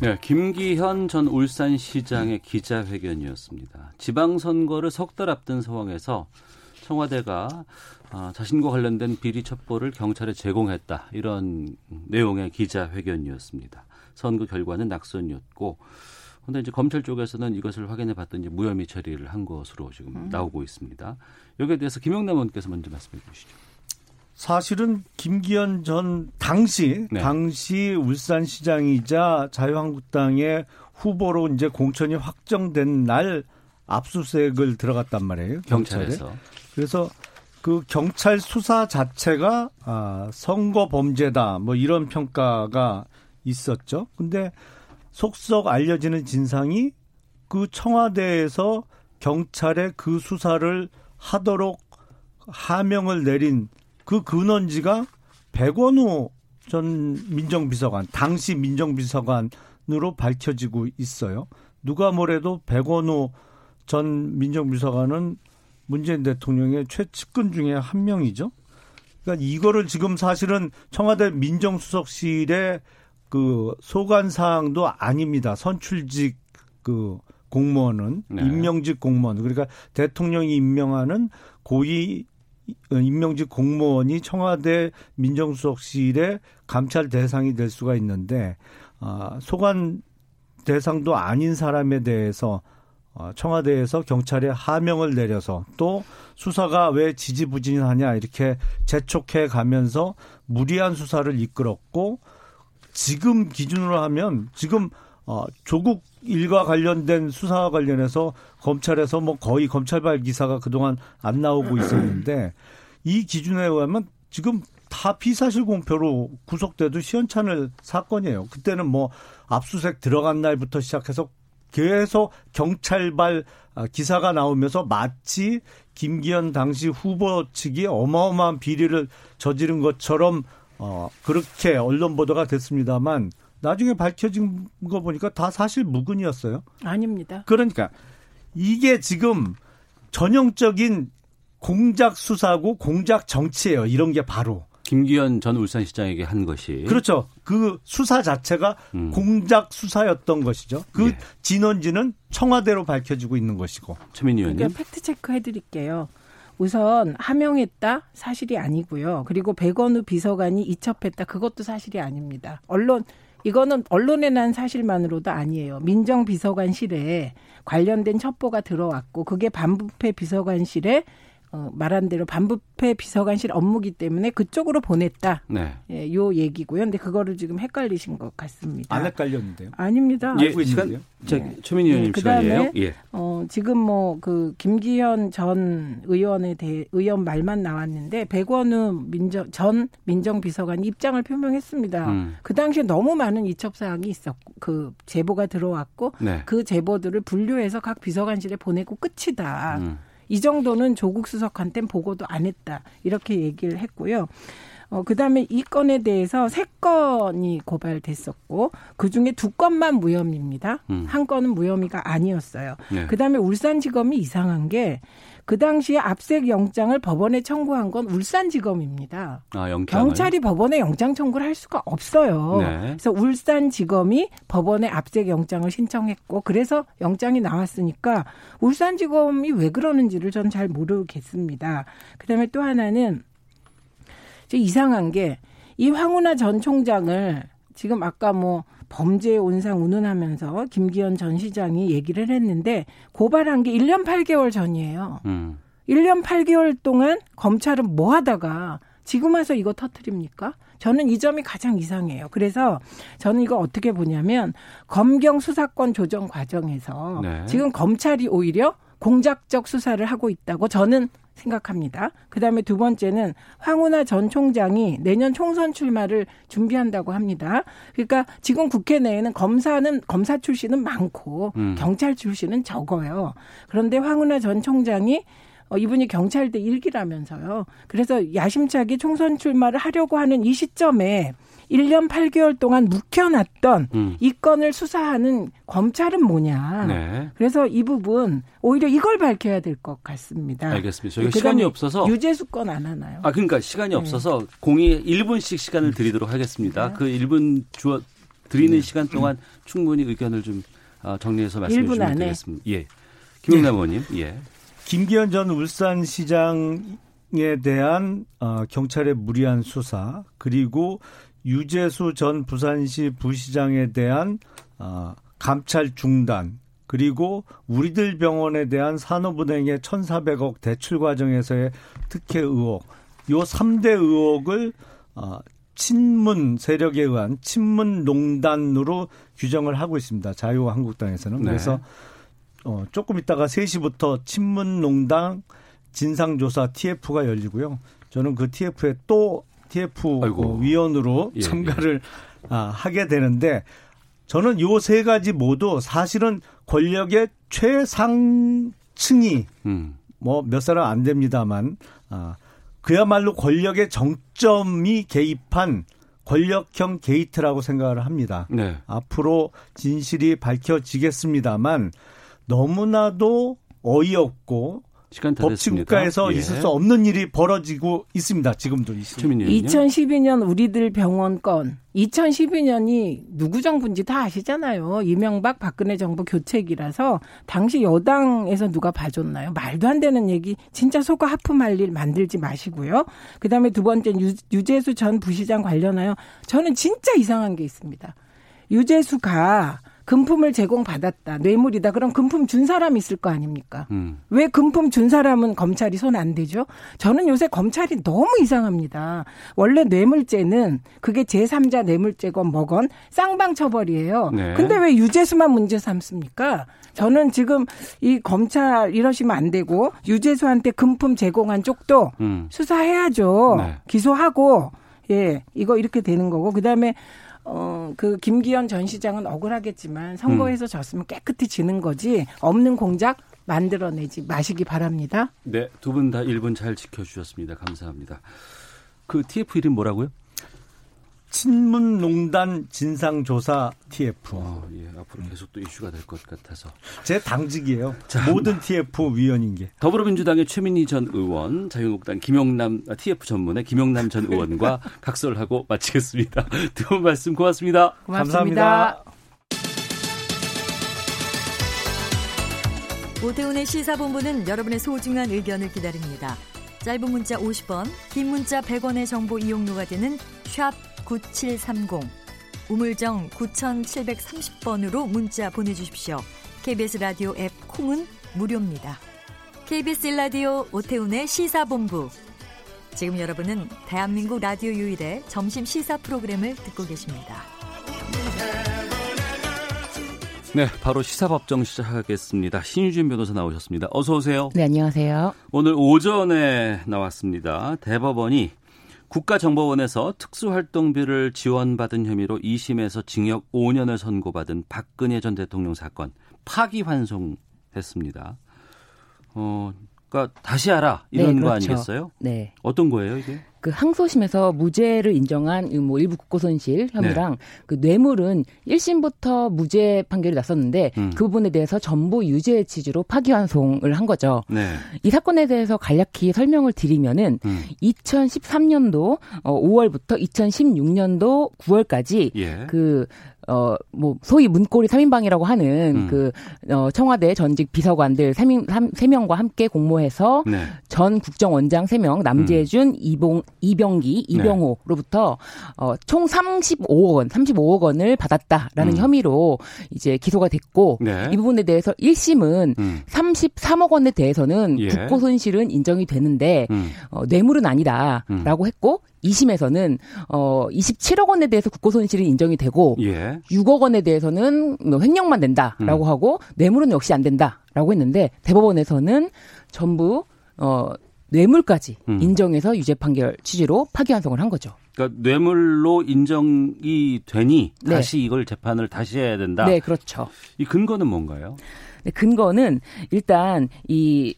네, 김기현 전 울산시장의 기자회견이었습니다. 지방선거를 석 달 앞둔 상황에서 청와대가 아, 자신과 관련된 비리 첩보를 경찰에 제공했다. 이런 내용의 기자회견이었습니다. 선거 결과는 낙선이었고, 근데 이제 검찰 쪽에서는 이것을 확인해 봤더니 무혐의 처리를 한 것으로 지금 나오고 있습니다. 여기에 대해서 김영남 의원께서 먼저 말씀해 주시죠. 사실은 김기현 전 당시 네. 당시 울산시장이자 자유한국당의 후보로 이제 공천이 확정된 날 압수수색을 들어갔단 말이에요. 경찰에. 경찰에서. 그래서 그 경찰 수사 자체가 아, 선거 범죄다 뭐 이런 평가가 있었죠. 근데 속속 알려지는 진상이 그 청와대에서 경찰에 그 수사를 하도록 하명을 내린 그 근원지가 백원우 전 민정비서관, 당시 민정비서관으로 밝혀지고 있어요. 누가 뭐래도 백원우 전 민정비서관은 문재인 대통령의 최측근 중에 한 명이죠. 그러니까 이거를 지금 사실은 청와대 민정수석실의 그 소관 사항도 아닙니다. 선출직 그 공무원은 네. 임명직 공무원 그러니까 대통령이 임명하는 고위 임명직 공무원이 청와대 민정수석실의 감찰 대상이 될 수가 있는데 아, 소관 대상도 아닌 사람에 대해서 어, 청와대에서 경찰에 하명을 내려서 또 수사가 왜 지지부진하냐 이렇게 재촉해 가면서 무리한 수사를 이끌었고 지금 기준으로 하면 지금 어, 조국 일과 관련된 수사와 관련해서 검찰에서 뭐 거의 검찰발 기사가 그동안 안 나오고 있었는데 이 기준에 의하면 지금 다 비사실 공표로 구속돼도 시원찮을 사건이에요. 그때는 뭐 압수색 들어간 날부터 시작해서 계속 경찰발 아, 기사가 나오면서 마치 김기현 당시 후보 측이 어마어마한 비리를 저지른 것처럼 어 그렇게 언론 보도가 됐습니다만 나중에 밝혀진 거 보니까 다 사실 무근이었어요. 아닙니다. 그러니까 이게 지금 전형적인 공작 수사고 공작 정치예요. 이런 게 바로. 김기현 전 울산시장에게 한 것이 그렇죠. 그 수사 자체가 음. 공작 수사였던 것이죠. 그 예. 진원지는 청와대로 밝혀지고 있는 것이고. 최민희 의원님. 그러니까 팩트 체크 해드릴게요. 우선 하명했다 사실이 아니고요. 그리고 백원우 비서관이 이첩했다 그것도 사실이 아닙니다. 언론 이거는 언론에 난 사실만으로도 아니에요. 민정비서관실에 관련된 첩보가 들어왔고 그게 반부패 비서관실에 어, 말한 대로 반부패 비서관실 업무기 때문에 그쪽으로 보냈다. 네. 예, 요 얘기고요. 근데 그거를 지금 헷갈리신 것 같습니다. 안 헷갈렸는데요. 아닙니다. 예, 알고 시간. 저 네. 최민희 의원님 네, 시간이에요. 그다음에 예. 어, 지금 뭐 그 김기현 전 의원에 대해 의원 말만 나왔는데 백원우 민정 전 민정 비서관이 입장을 표명했습니다. 음. 그 당시에 너무 많은 이첩 사항이 있었고 그 제보가 들어왔고 네. 그 제보들을 분류해서 각 비서관실에 보내고 끝이다. 음. 이 정도는 조국 수석한테는 보고도 안 했다. 이렇게 얘기를 했고요. 어, 그 다음에 이 건에 대해서 세 건이 고발됐었고, 그 중에 두 건만 무혐의입니다. 음. 한 건은 무혐의가 아니었어요. 네. 그 다음에 울산지검이 이상한 게, 그 당시에 압색 영장을 법원에 청구한 건 울산지검입니다. 아. 경찰이 법원에 영장 청구를 할 수가 없어요. 네. 그래서 울산지검이 법원에 압색 영장을 신청했고 그래서 영장이 나왔으니까 울산지검이 왜 그러는지를 전 잘 모르겠습니다. 그다음에 또 하나는 좀 이상한 게 이 황운하 전 총장을 지금 아까 뭐 범죄 온상 운운하면서 김기현 전 시장이 얘기를 했는데 고발한 게 1년 8개월 전이에요. 음. 1년 8개월 동안 검찰은 뭐 하다가 지금 와서 이거 터트립니까? 저는 이 점이 가장 이상해요. 그래서 저는 이거 어떻게 보냐면 검경 수사권 조정 과정에서 네. 지금 검찰이 오히려 공작적 수사를 하고 있다고 저는 생각합니다. 그다음에 두 번째는 황운하 전 총장이 내년 총선 출마를 준비한다고 합니다. 그러니까 지금 국회 내에는 검사는 검사 출신은 많고 음. 경찰 출신은 적어요. 그런데 황운하 전 총장이 어, 이분이 경찰대 일기라면서요. 그래서 야심차게 총선 출마를 하려고 하는 이 시점에 1년 8개월 동안 묵혀놨던 음. 이 건을 수사하는 검찰은 뭐냐. 네. 그래서 이 부분 오히려 이걸 밝혀야 될 것 같습니다. 알겠습니다. 저희가 그다음에 시간이 없어서 유재수 건 안 하나요? 아 그러니까 시간이 네. 없어서 공이 1분씩 시간을 드리도록 하겠습니다. 네. 그 1분 주어 드리는 시간 동안 충분히 의견을 좀 아, 정리해서 말씀해 주시면 안에. 되겠습니다. 예. 김영남 의원님. 예. 김기현 전 울산시장에 대한 어, 경찰의 무리한 수사 그리고 유재수 전 부산시 부시장에 대한 어, 감찰 중단 그리고 우리들 병원에 대한 산업은행의 1,400억 대출 과정에서의 특혜 의혹 요 3대 의혹을 어, 친문 세력에 의한 친문 농단으로 규정을 하고 있습니다. 자유한국당에서는. 네. 그래서 어, 조금 있다가 3시부터 친문농당 진상조사 TF가 열리고요. 저는 그 TF에 또 TF 아이고. 어, 위원으로 예, 참가를 아, 하게 되는데 저는 요 세 가지 모두 사실은 권력의 최상층이 음. 뭐몇 사람 안 됩니다만 아, 그야말로 권력의 정점이 개입한 권력형 게이트라고 생각을 합니다. 네. 앞으로 진실이 밝혀지겠습니다만 너무나도 어이없고 시간 다 법치국가에서. 예. 있을 수 없는 일이 벌어지고 있습니다. 지금도 있습니다. 최민희 의원님. 2012년 우리들 병원 건 2012년이 누구 정부인지 다 아시잖아요. 이명박 박근혜 정부 교체기라서 당시 여당에서 누가 봐줬나요? 말도 안 되는 얘기 진짜 속아 하품할 일 만들지 마시고요. 그다음에 두 번째 유, 유재수 전 부시장 관련하여 저는 진짜 이상한 게 있습니다. 유재수가 금품을 제공받았다. 뇌물이다. 그럼 금품 준 사람 있을 거 아닙니까? 음. 왜 금품 준 사람은 검찰이 손 안 대죠? 저는 요새 검찰이 너무 이상합니다. 원래 뇌물죄는 그게 제3자 뇌물죄건 뭐건 쌍방 처벌이에요. 네. 근데 왜 유재수만 문제 삼습니까? 저는 지금 이 검찰 이러시면 안 되고 유재수한테 금품 제공한 쪽도 음. 수사해야죠. 네. 기소하고 예 이거 이렇게 되는 거고 그다음에 어 그 김기현 전 시장은 억울하겠지만 선거에서 졌으면 깨끗이 지는 거지 없는 공작 만들어내지 마시기 바랍니다. 네, 두 분 다 1분 잘 지켜주셨습니다. 감사합니다. 그 TF 이름 뭐라고요? 친문농단 진상조사 TF. 어, 예, 앞으로 계속 또 이슈가 될 것 같아서. 제 당직이에요. 모든 TF 위원인 게. 더불어민주당의 최민희 전 의원, 자유한국당 김용남 아, TF 전문의 김용남 전 의원과 각설하고 마치겠습니다. 두 분 말씀 고맙습니다. 고맙습니다. 오태훈의 시사본부는 여러분의 소중한 의견을 기다립니다. 짧은 문자 50원, 긴 문자 100원의 정보 이용료가 되는 샵 9730, 우물정 9730번으로 문자 보내주십시오. KBS 라디오 앱 콩은 무료입니다. KBS 라디오 오태훈의 시사본부. 지금 여러분은 대한민국 라디오 유일의 점심 시사 프로그램을 듣고 계십니다. 네, 바로 시사법정 시작하겠습니다. 신유진 변호사 나오셨습니다. 어서 오세요. 네, 안녕하세요. 오늘 오전에 나왔습니다. 대법원이 국가정보원에서 특수활동비를 지원받은 혐의로 2심에서 징역 5년을 선고받은 박근혜 전 대통령 사건 파기환송했습니다. 어, 그러니까 다시 하라 이런 네, 거 그렇죠. 아니겠어요? 네. 어떤 거예요 이게? 그 항소심에서 무죄를 인정한 뭐 일부 국고손실 혐의랑 그 뇌물은 1심부터 무죄 판결이 났었는데 음. 그 부분에 대해서 전부 유죄 취지로 파기환송을 한 거죠. 네. 이 사건에 대해서 간략히 설명을 드리면은 음. 2013년도 5월부터 2016년도 9월까지 예. 그 어, 뭐, 소위 문고리 3인방이라고 하는 음. 그, 어, 청와대 전직 비서관들 3인, 3명과 함께 공모해서 네. 전 국정원장 3명, 남재준, 음. 이봉, 이병기, 이병호로부터 어, 총 35억 원, 35억 원을 받았다라는 음. 혐의로 이제 기소가 됐고 네. 이 부분에 대해서 1심은 음. 33억 원에 대해서는 예. 국고 손실은 인정이 되는데 음. 어, 뇌물은 아니다라고 했고 2심에서는 어 27억 원에 대해서 국고 손실이 인정이 되고 예. 6억 원에 대해서는 뭐 횡령만 된다라고 음. 하고 뇌물은 역시 안 된다라고 했는데 대법원에서는 전부 어 뇌물까지 음. 인정해서 유죄 판결 취지로 파기환송을 한 거죠. 그러니까 뇌물로 인정이 되니 네. 다시 이걸 재판을 다시 해야 된다. 네, 그렇죠. 이 근거는 뭔가요? 네, 근거는 일단 이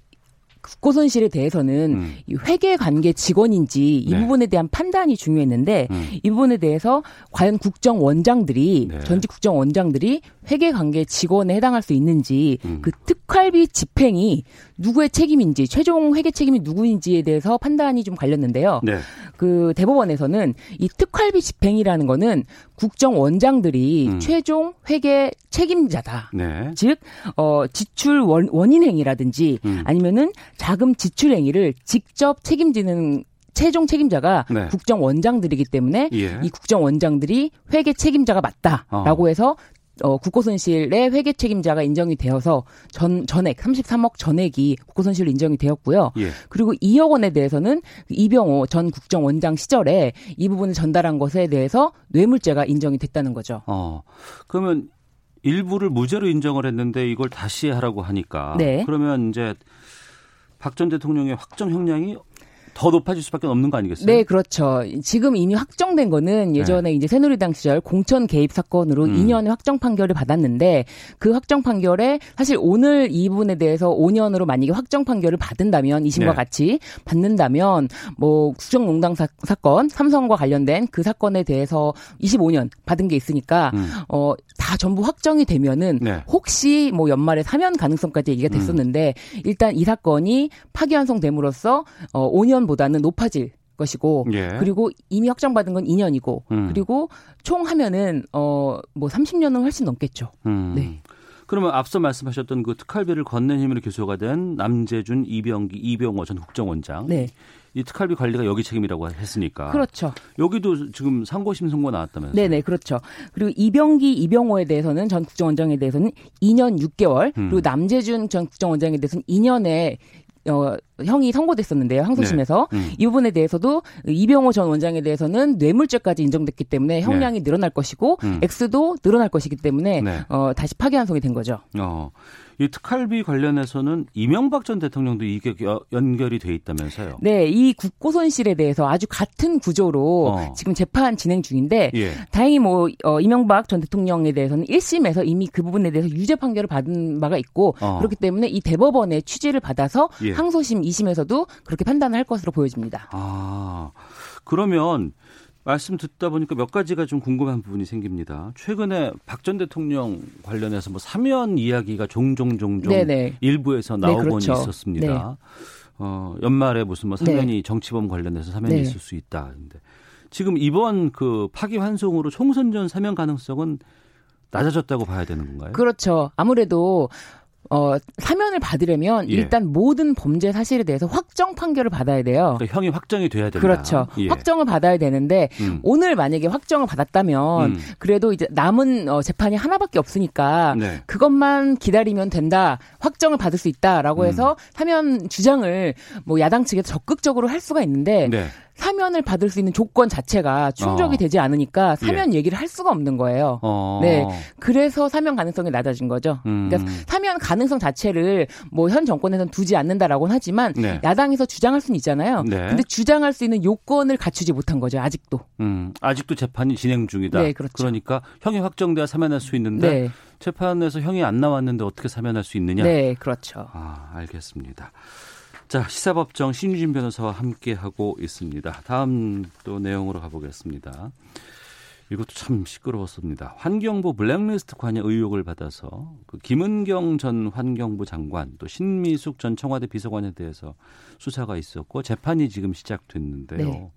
국고 손실에 대해서는 음. 이 회계 관계 직원인지 이 네. 부분에 대한 판단이 중요했는데 음. 이 부분에 대해서 과연 국정원장들이 네. 전직 국정원장들이 회계 관계 직원에 해당할 수 있는지 음. 그 특활비 집행이 누구의 책임인지 최종 회계 책임이 누구인지에 대해서 판단이 좀 갈렸는데요. 네. 그 대법원에서는 이 특활비 집행이라는 거는 국정 원장들이 음. 최종 회계 책임자다. 네. 즉, 어, 지출 원, 원인 행위라든지 음. 아니면은 자금 지출 행위를 직접 책임지는 최종 책임자가 네. 국정원장들이기 때문에 예. 이 국정원장들이 회계 책임자가 맞다라고 어. 해서 어, 국고손실의 회계 책임자가 인정이 되어서 전, 전액, 33억 전액이 국고손실로 인정이 되었고요. 예. 그리고 2억 원에 대해서는 이병호 전 국정원장 시절에 이 부분을 전달한 것에 대해서 뇌물죄가 인정이 됐다는 거죠. 어. 그러면 일부를 무죄로 인정을 했는데 이걸 다시 하라고 하니까 네. 그러면 이제 박 전 대통령의 확정 형량이 더 높아질 수밖에 없는 거 아니겠어요? 네, 그렇죠. 지금 이미 확정된 거는 예전에 이제 새누리당 시절 공천 개입 사건으로 음. 2년의 확정 판결을 받았는데 그 확정 판결에 사실 오늘 이 부분에 대해서 5년으로 만약에 확정 판결을 받은다면 이심과 네. 같이 받는다면 뭐 국정농단 사, 건 삼성과 관련된 그 사건에 대해서 25년 받은 게 있으니까 음. 어다 전부 확정이 되면은 네. 혹시 뭐 연말에 사면 가능성까지 얘기가 됐었는데 일단 이 사건이 파기환송됨으로써 어 5년 보다는 높아질 것이고 예. 그리고 이미 확정받은 건 2년이고 음. 그리고 총 하면은 어뭐 30년은 훨씬 넘겠죠. 음. 네. 그러면 앞서 말씀하셨던 그 특활비를 건넨 혐의로 기소가 된 남재준, 이병기, 이병호 전 국정원장. 네. 이 특활비 관리가 여기 책임이라고 했으니까. 그렇죠. 여기도 지금 상고심 선고 나왔다면서요? 네네, 그렇죠. 그리고 이병기, 이병호에 대해서는 전 국정원장에 대해서는 2년 6개월, 음. 그리고 남재준 전 국정원장에 대해서는 2년의 어, 형이 선고됐었는데요. 항소심에서. 네. 음. 이 부분에 대해서도 이병호 전 원장에 대해서는 뇌물죄까지 인정됐기 때문에 형량이 늘어날 것이고 네. 음. 액수도 늘어날 것이기 때문에 네. 어, 다시 파기환송이 된 거죠. 어, 이 특활비 관련해서는 이명박 전 대통령도 이게 여- 연결이 돼 있다면서요? 네, 이 국고손실에 대해서 아주 같은 구조로 어. 지금 재판 진행 중인데 예. 다행히 뭐 어, 이명박 전 대통령에 대해서는 1심에서 이미 그 부분에 대해서 유죄 판결을 받은 바가 있고 어. 그렇기 때문에 이 대법원의 취지를 받아서 예. 항소심 2심에서도 그렇게 판단을 할 것으로 보여집니다. 아, 그러면 말씀 듣다 보니까 몇 가지가 좀 궁금한 부분이 생깁니다. 최근에 박 전 대통령 관련해서 뭐 사면 이야기가 종종 종종 네네. 일부에서 네, 나오곤 그렇죠. 있었습니다. 어, 연말에 무슨 뭐 사면이 정치범 관련해서 사면이 네. 있을 수 있다. 근데 지금 이번 그 파기환송으로 총선 전 사면 가능성은 낮아졌다고 봐야 되는 건가요? 그렇죠. 아무래도 어, 사면을 받으려면 예. 일단 모든 범죄 사실에 대해서 확정 판결을 받아야 돼요. 그러니까 형이 확정이 돼야 된다. 그렇죠. 예. 확정을 받아야 되는데 음. 오늘 만약에 확정을 받았다면 음. 그래도 이제 남은 어, 재판이 하나밖에 없으니까 네. 그것만 기다리면 된다. 확정을 받을 수 있다라고 음. 해서 사면 주장을 뭐 야당 측에서 적극적으로 할 수가 있는데 네. 사면을 받을 수 있는 조건 자체가 충족이 어. 되지 않으니까 사면 얘기를 할 수가 없는 거예요. 어. 네. 그래서 사면 가능성이 낮아진 거죠. 음. 그러니까 사면 가능성 자체를 뭐 현 정권에서는 두지 않는다라고는 하지만 네. 야당에서 주장할 수는 있잖아요. 네. 근데 주장할 수 있는 요건을 갖추지 못한 거죠. 아직도. 음, 아직도 재판이 진행 중이다. 네, 그렇죠. 러니까 형이 확정돼야 사면할 수 있는데 네. 재판에서 형이 안 나왔는데 어떻게 사면할 수 있느냐? 네, 그렇죠. 아, 알겠습니다. 자, 시사법정 신유진 변호사와 함께 하고 있습니다. 다음 또 내용으로 가보겠습니다. 이것도 참 시끄러웠습니다. 환경부 블랙리스트 관여 의혹을 받아서 그 김은경 전 환경부 장관 또 신미숙 전 청와대 비서관에 대해서 수사가 있었고 재판이 지금 시작됐는데요. 네.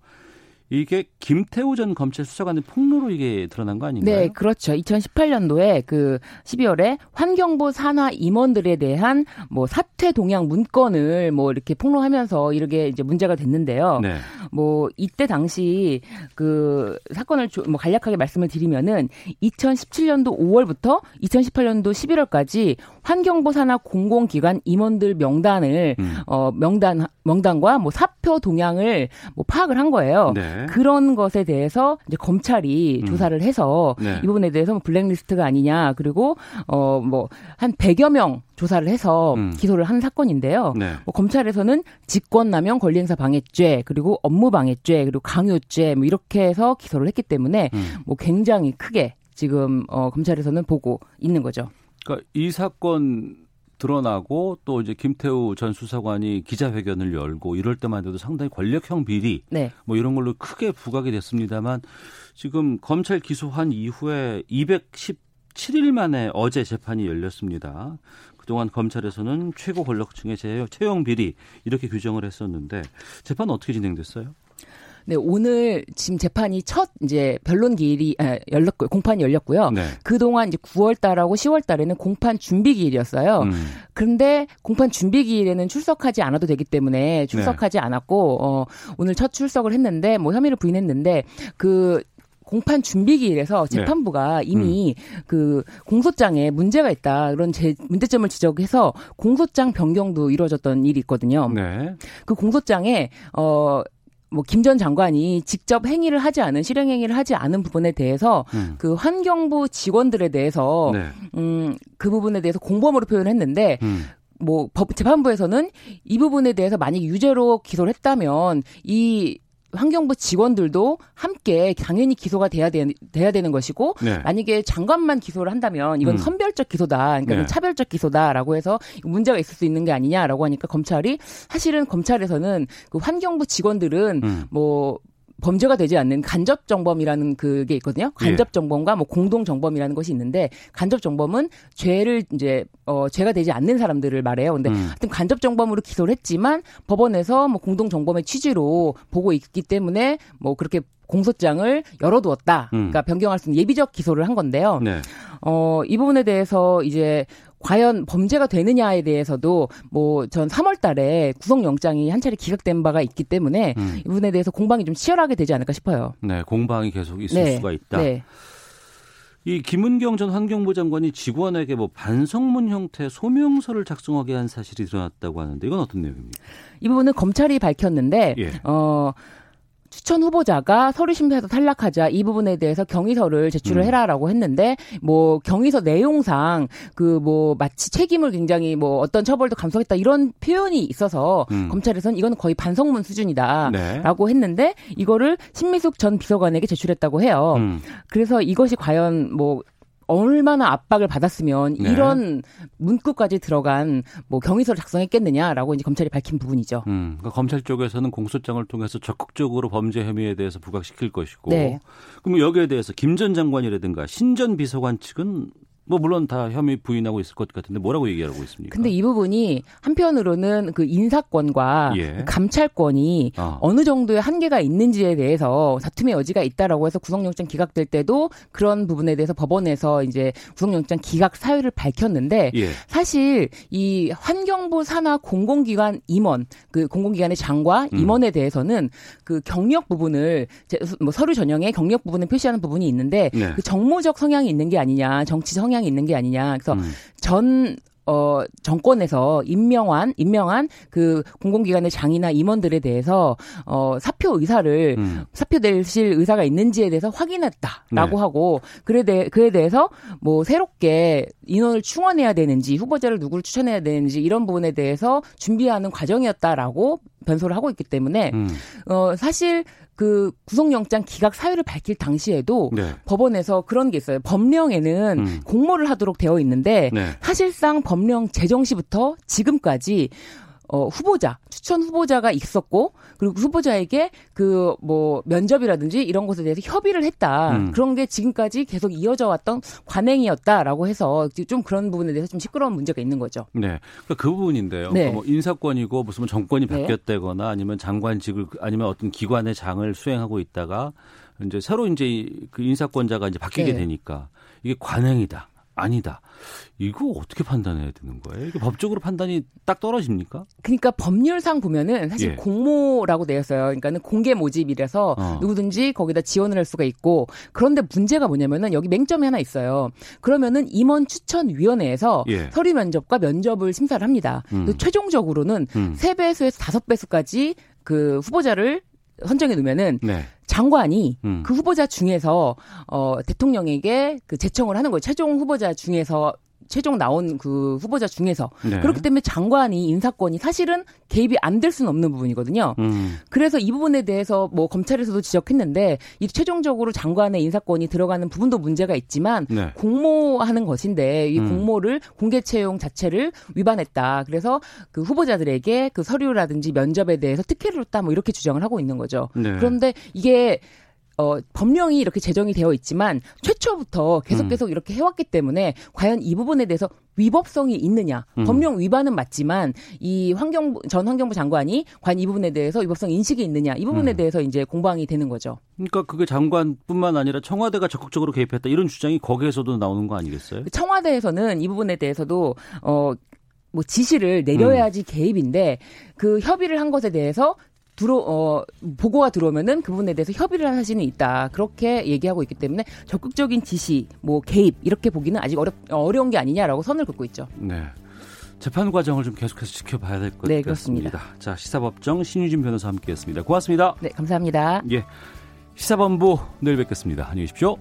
이게 김태우 전 검찰 수사관의 폭로로 이게 드러난 거 아닌가요? 네, 그렇죠. 2018년도에 그 12월에 환경부 산하 임원들에 대한 뭐 사퇴 동향 문건을 뭐 이렇게 폭로하면서 이렇게 이제 문제가 됐는데요. 네. 뭐 이때 당시 그 사건을 조- 뭐 간략하게 말씀을 드리면은 2017년도 5월부터 2018년도 11월까지 환경부 산하 공공기관 임원들 명단을 음. 어 명단 명단과 뭐 사표 동향을 뭐 파악을 한 거예요. 네. 그런 것에 대해서 이제 검찰이 음. 조사를 해서 네. 이 부분에 대해서 뭐 블랙리스트가 아니냐 그리고 어 뭐 한 100여 명 조사를 해서 음. 기소를 한 사건인데요. 네. 뭐 검찰에서는 직권남용 권리행사 방해죄 그리고 업무방해죄 그리고 강요죄 뭐 이렇게 해서 기소를 했기 때문에 음. 뭐 굉장히 크게 지금 어 검찰에서는 보고 있는 거죠. 그러니까 이 사건 드러나고 또 이제 김태우 전 수사관이 기자회견을 열고 이럴 때만 해도 상당히 권력형 비리 네. 뭐 이런 걸로 크게 부각이 됐습니다만 지금 검찰 기소한 이후에 217일 만에 어제 재판이 열렸습니다. 그동안 검찰에서는 최고 권력층의 제- 채용 비리 이렇게 규정을 했었는데 재판 어떻게 진행됐어요? 네, 오늘 지금 재판이 첫 이제 변론 기일이 아, 열렸고 공판이 열렸고요. 네. 그동안 이제 9월 달하고 10월 달에는 공판 준비 기일이었어요. 음. 그런데 공판 준비 기일에는 출석하지 않아도 되기 때문에 출석하지 않았고 어 오늘 첫 출석을 했는데 뭐 혐의를 부인했는데 그 공판 준비 기일에서 네. 재판부가 이미 그 공소장에 문제가 있다 그런 제 문제점을 지적해서 공소장 변경도 이루어졌던 일이 있거든요. 네. 그 공소장에 어 뭐 김 전 장관이 직접 행위를 하지 않은 실행 행위를 하지 않은 부분에 대해서 음. 그 환경부 직원들에 대해서 네. 음그 부분에 대해서 공범으로 표현했는데 음. 뭐 법 재판부에서는 이 부분에 대해서 만약 유죄로 기소를 했다면 이 환경부 직원들도 함께 당연히 기소가 돼야 되, 돼야 되는 것이고 네. 만약에 장관만 기소를 한다면 이건 음. 선별적 기소다. 그러니까 네. 차별적 기소다라고 해서 문제가 있을 수 있는 게 아니냐라고 하니까 검찰이 사실은 검찰에서는 그 환경부 직원들은 음. 뭐 범죄가 되지 않는 간접 정범이라는 그게 있거든요. 예. 간접 정범과 뭐 공동 정범이라는 것이 있는데 간접 정범은 죄를 이제 어 죄가 되지 않는 사람들을 말해요. 근데 음. 하여튼 간접 정범으로 기소를 했지만 법원에서 뭐 공동 정범의 취지로 보고 있기 때문에 뭐 그렇게 공소장을 열어두었다. 음. 그러니까 변경할 수 있는 예비적 기소를 한 건데요. 네. 어, 이 부분에 대해서 이제 과연 범죄가 되느냐에 대해서도 뭐 전 3월 달에 구속영장이 한 차례 기각된 바가 있기 때문에 음. 이 부분에 대해서 공방이 좀 치열하게 되지 않을까 싶어요. 네, 공방이 계속 있을 네, 수가 있다. 네. 이 김은경 전 환경부 장관이 직원에게 뭐 반성문 형태 소명서를 작성하게 한 사실이 드러났다고 하는데 이건 어떤 내용입니까? 이 부분은 검찰이 밝혔는데 예. 어 추천 후보자가 서류 심사에서 탈락하자 이 부분에 대해서 경위서를 제출을 음. 해라라고 했는데 뭐 경위서 내용상 그 뭐 마치 책임을 굉장히 뭐 어떤 처벌도 감수하겠다 이런 표현이 있어서 음. 검찰에서는 이건 거의 반성문 네. 수준이다라고 했는데 이거를 신미숙 전 비서관에게 제출했다고 해요. 음. 그래서 이것이 과연 뭐 얼마나 압박을 받았으면 네. 이런 문구까지 들어간 뭐 경위서를 작성했겠느냐라고 이제 검찰이 밝힌 부분이죠. 음, 그러니까 검찰 쪽에서는 공소장을 통해서 적극적으로 범죄 혐의에 대해서 부각시킬 것이고, 네. 그럼 여기에 대해서 김 전 장관이라든가 신 전 비서관 측은 뭐 물론 다 혐의 부인하고 있을 것 같은데 뭐라고 얘기하고 있습니까? 근데 이 부분이 한편으로는 그 인사권과 예. 그 감찰권이 어. 어. 느 정도의 한계가 있는지에 대해서 다툼의 여지가 있다라고 해서 구속영장 기각될 때도 그런 부분에 대해서 법원에서 이제 구속영장 기각 사유를 밝혔는데 예. 사실 이 환경부 산하 공공기관 임원 그 공공기관의 장과 음. 임원에 대해서는 그 경력 부분을 제- 뭐 서류 전형에 경력 부분을 표시하는 부분이 있는데 네. 그 정무적 성향이 있는 게 아니냐 정치 성향 이 있는 게 아니냐 그래서 음. 전 어, 정권에서 임명한, 임명한 그 공공기관의 장이나 임원들에 대해서, 어, 사표 의사를, 음. 사표 내실 의사가 있는지에 대해서 확인했다라고 네. 하고, 그에, 대, 그에 대해서 뭐 새롭게 인원을 충원해야 되는지, 후보자를 누구를 추천해야 되는지, 이런 부분에 대해서 준비하는 과정이었다라고 변소를 하고 있기 때문에, 음. 어, 사실 그 구속영장 기각 사유를 밝힐 당시에도 네. 법원에서 그런 게 있어요. 법령에는 음. 공모를 하도록 되어 있는데 네. 사실상 법령 제정 시부터 지금까지 어, 후보자, 추천 후보자가 있었고, 그리고 그 후보자에게 그, 뭐, 면접이라든지 이런 것에 대해서 협의를 했다. 음. 그런 게 지금까지 계속 이어져 왔던 관행이었다라고 해서 좀 그런 부분에 대해서 좀 시끄러운 문제가 있는 거죠. 네. 그러니까 그 부분인데요. 네. 그러니까 뭐 인사권이고 무슨 뭐 정권이 네. 바뀌었다거나 아니면 장관직을 아니면 어떤 기관의 장을 수행하고 있다가 이제 새로 이제 이- 그 인사권자가 이제 바뀌게 네. 되니까 이게 관행이다. 아니다. 이거 어떻게 판단해야 되는 거예요? 이게 법적으로 판단이 딱 떨어집니까? 그러니까 법률상 보면은 사실 예. 공모라고 되어 있어요. 그러니까는 공개 모집이라서 어. 누구든지 거기다 지원을 할 수가 있고 그런데 문제가 뭐냐면은 여기 맹점이 하나 있어요. 그러면은 임원 추천 위원회에서 예. 서류 면접과 면접을 심사를 합니다. 음. 또 최종적으로는 음. 세 배수에서 다섯 배수까지 그 후보자를 선정해 두면은 네. 장관이 음. 그 후보자 중에서 어 대통령에게 그 제청을 하는 거예요. 최종 후보자 중에서 최종 나온 그 후보자 중에서 네. 그렇기 때문에 장관이 인사권이 사실은 개입이 안 될 수는 없는 부분이거든요. 음. 그래서 이 부분에 대해서 뭐 검찰에서도 지적했는데 이 최종적으로 장관의 인사권이 들어가는 부분도 문제가 있지만 네. 공모하는 것인데 이 음. 공모를 공개 채용 자체를 위반했다. 그래서 그 후보자들에게 그 서류라든지 면접에 대해서 특혜를 줬다 뭐 이렇게 주장을 하고 있는 거죠. 네. 그런데 이게 어, 법령이 이렇게 제정이 되어 있지만 최초부터 계속 음. 계속 이렇게 해왔기 때문에 과연 이 부분에 대해서 위법성이 있느냐. 음. 법령 위반은 맞지만 이 환경부, 전 환경부 장관이 과연 이 부분에 대해서 위법성 인식이 있느냐. 이 부분에 음. 대해서 이제 공방이 되는 거죠. 그러니까 그게 장관뿐만 아니라 청와대가 적극적으로 개입했다 이런 주장이 거기에서도 나오는 거 아니겠어요? 그 청와대에서는 이 부분에 대해서도 어, 뭐 지시를 내려야지 개입인데 그 협의를 한 것에 대해서 들어 어 보고가 들어오면은 그 부분에 대해서 협의를 할 사실은 있다 그렇게 얘기하고 있기 때문에 적극적인 지시 뭐 개입 이렇게 보기는 아직 어렵 어려운 게 아니냐라고 선을 긋고 있죠. 네. 재판 과정을 좀 계속해서 지켜봐야 될것 네, 같습니다. 그렇습니다. 자, 시사법정 신유진 변호사 함께했습니다. 고맙습니다. 네 감사합니다. 예. 시사본부 내일 뵙겠습니다. 안녕히 계십시오.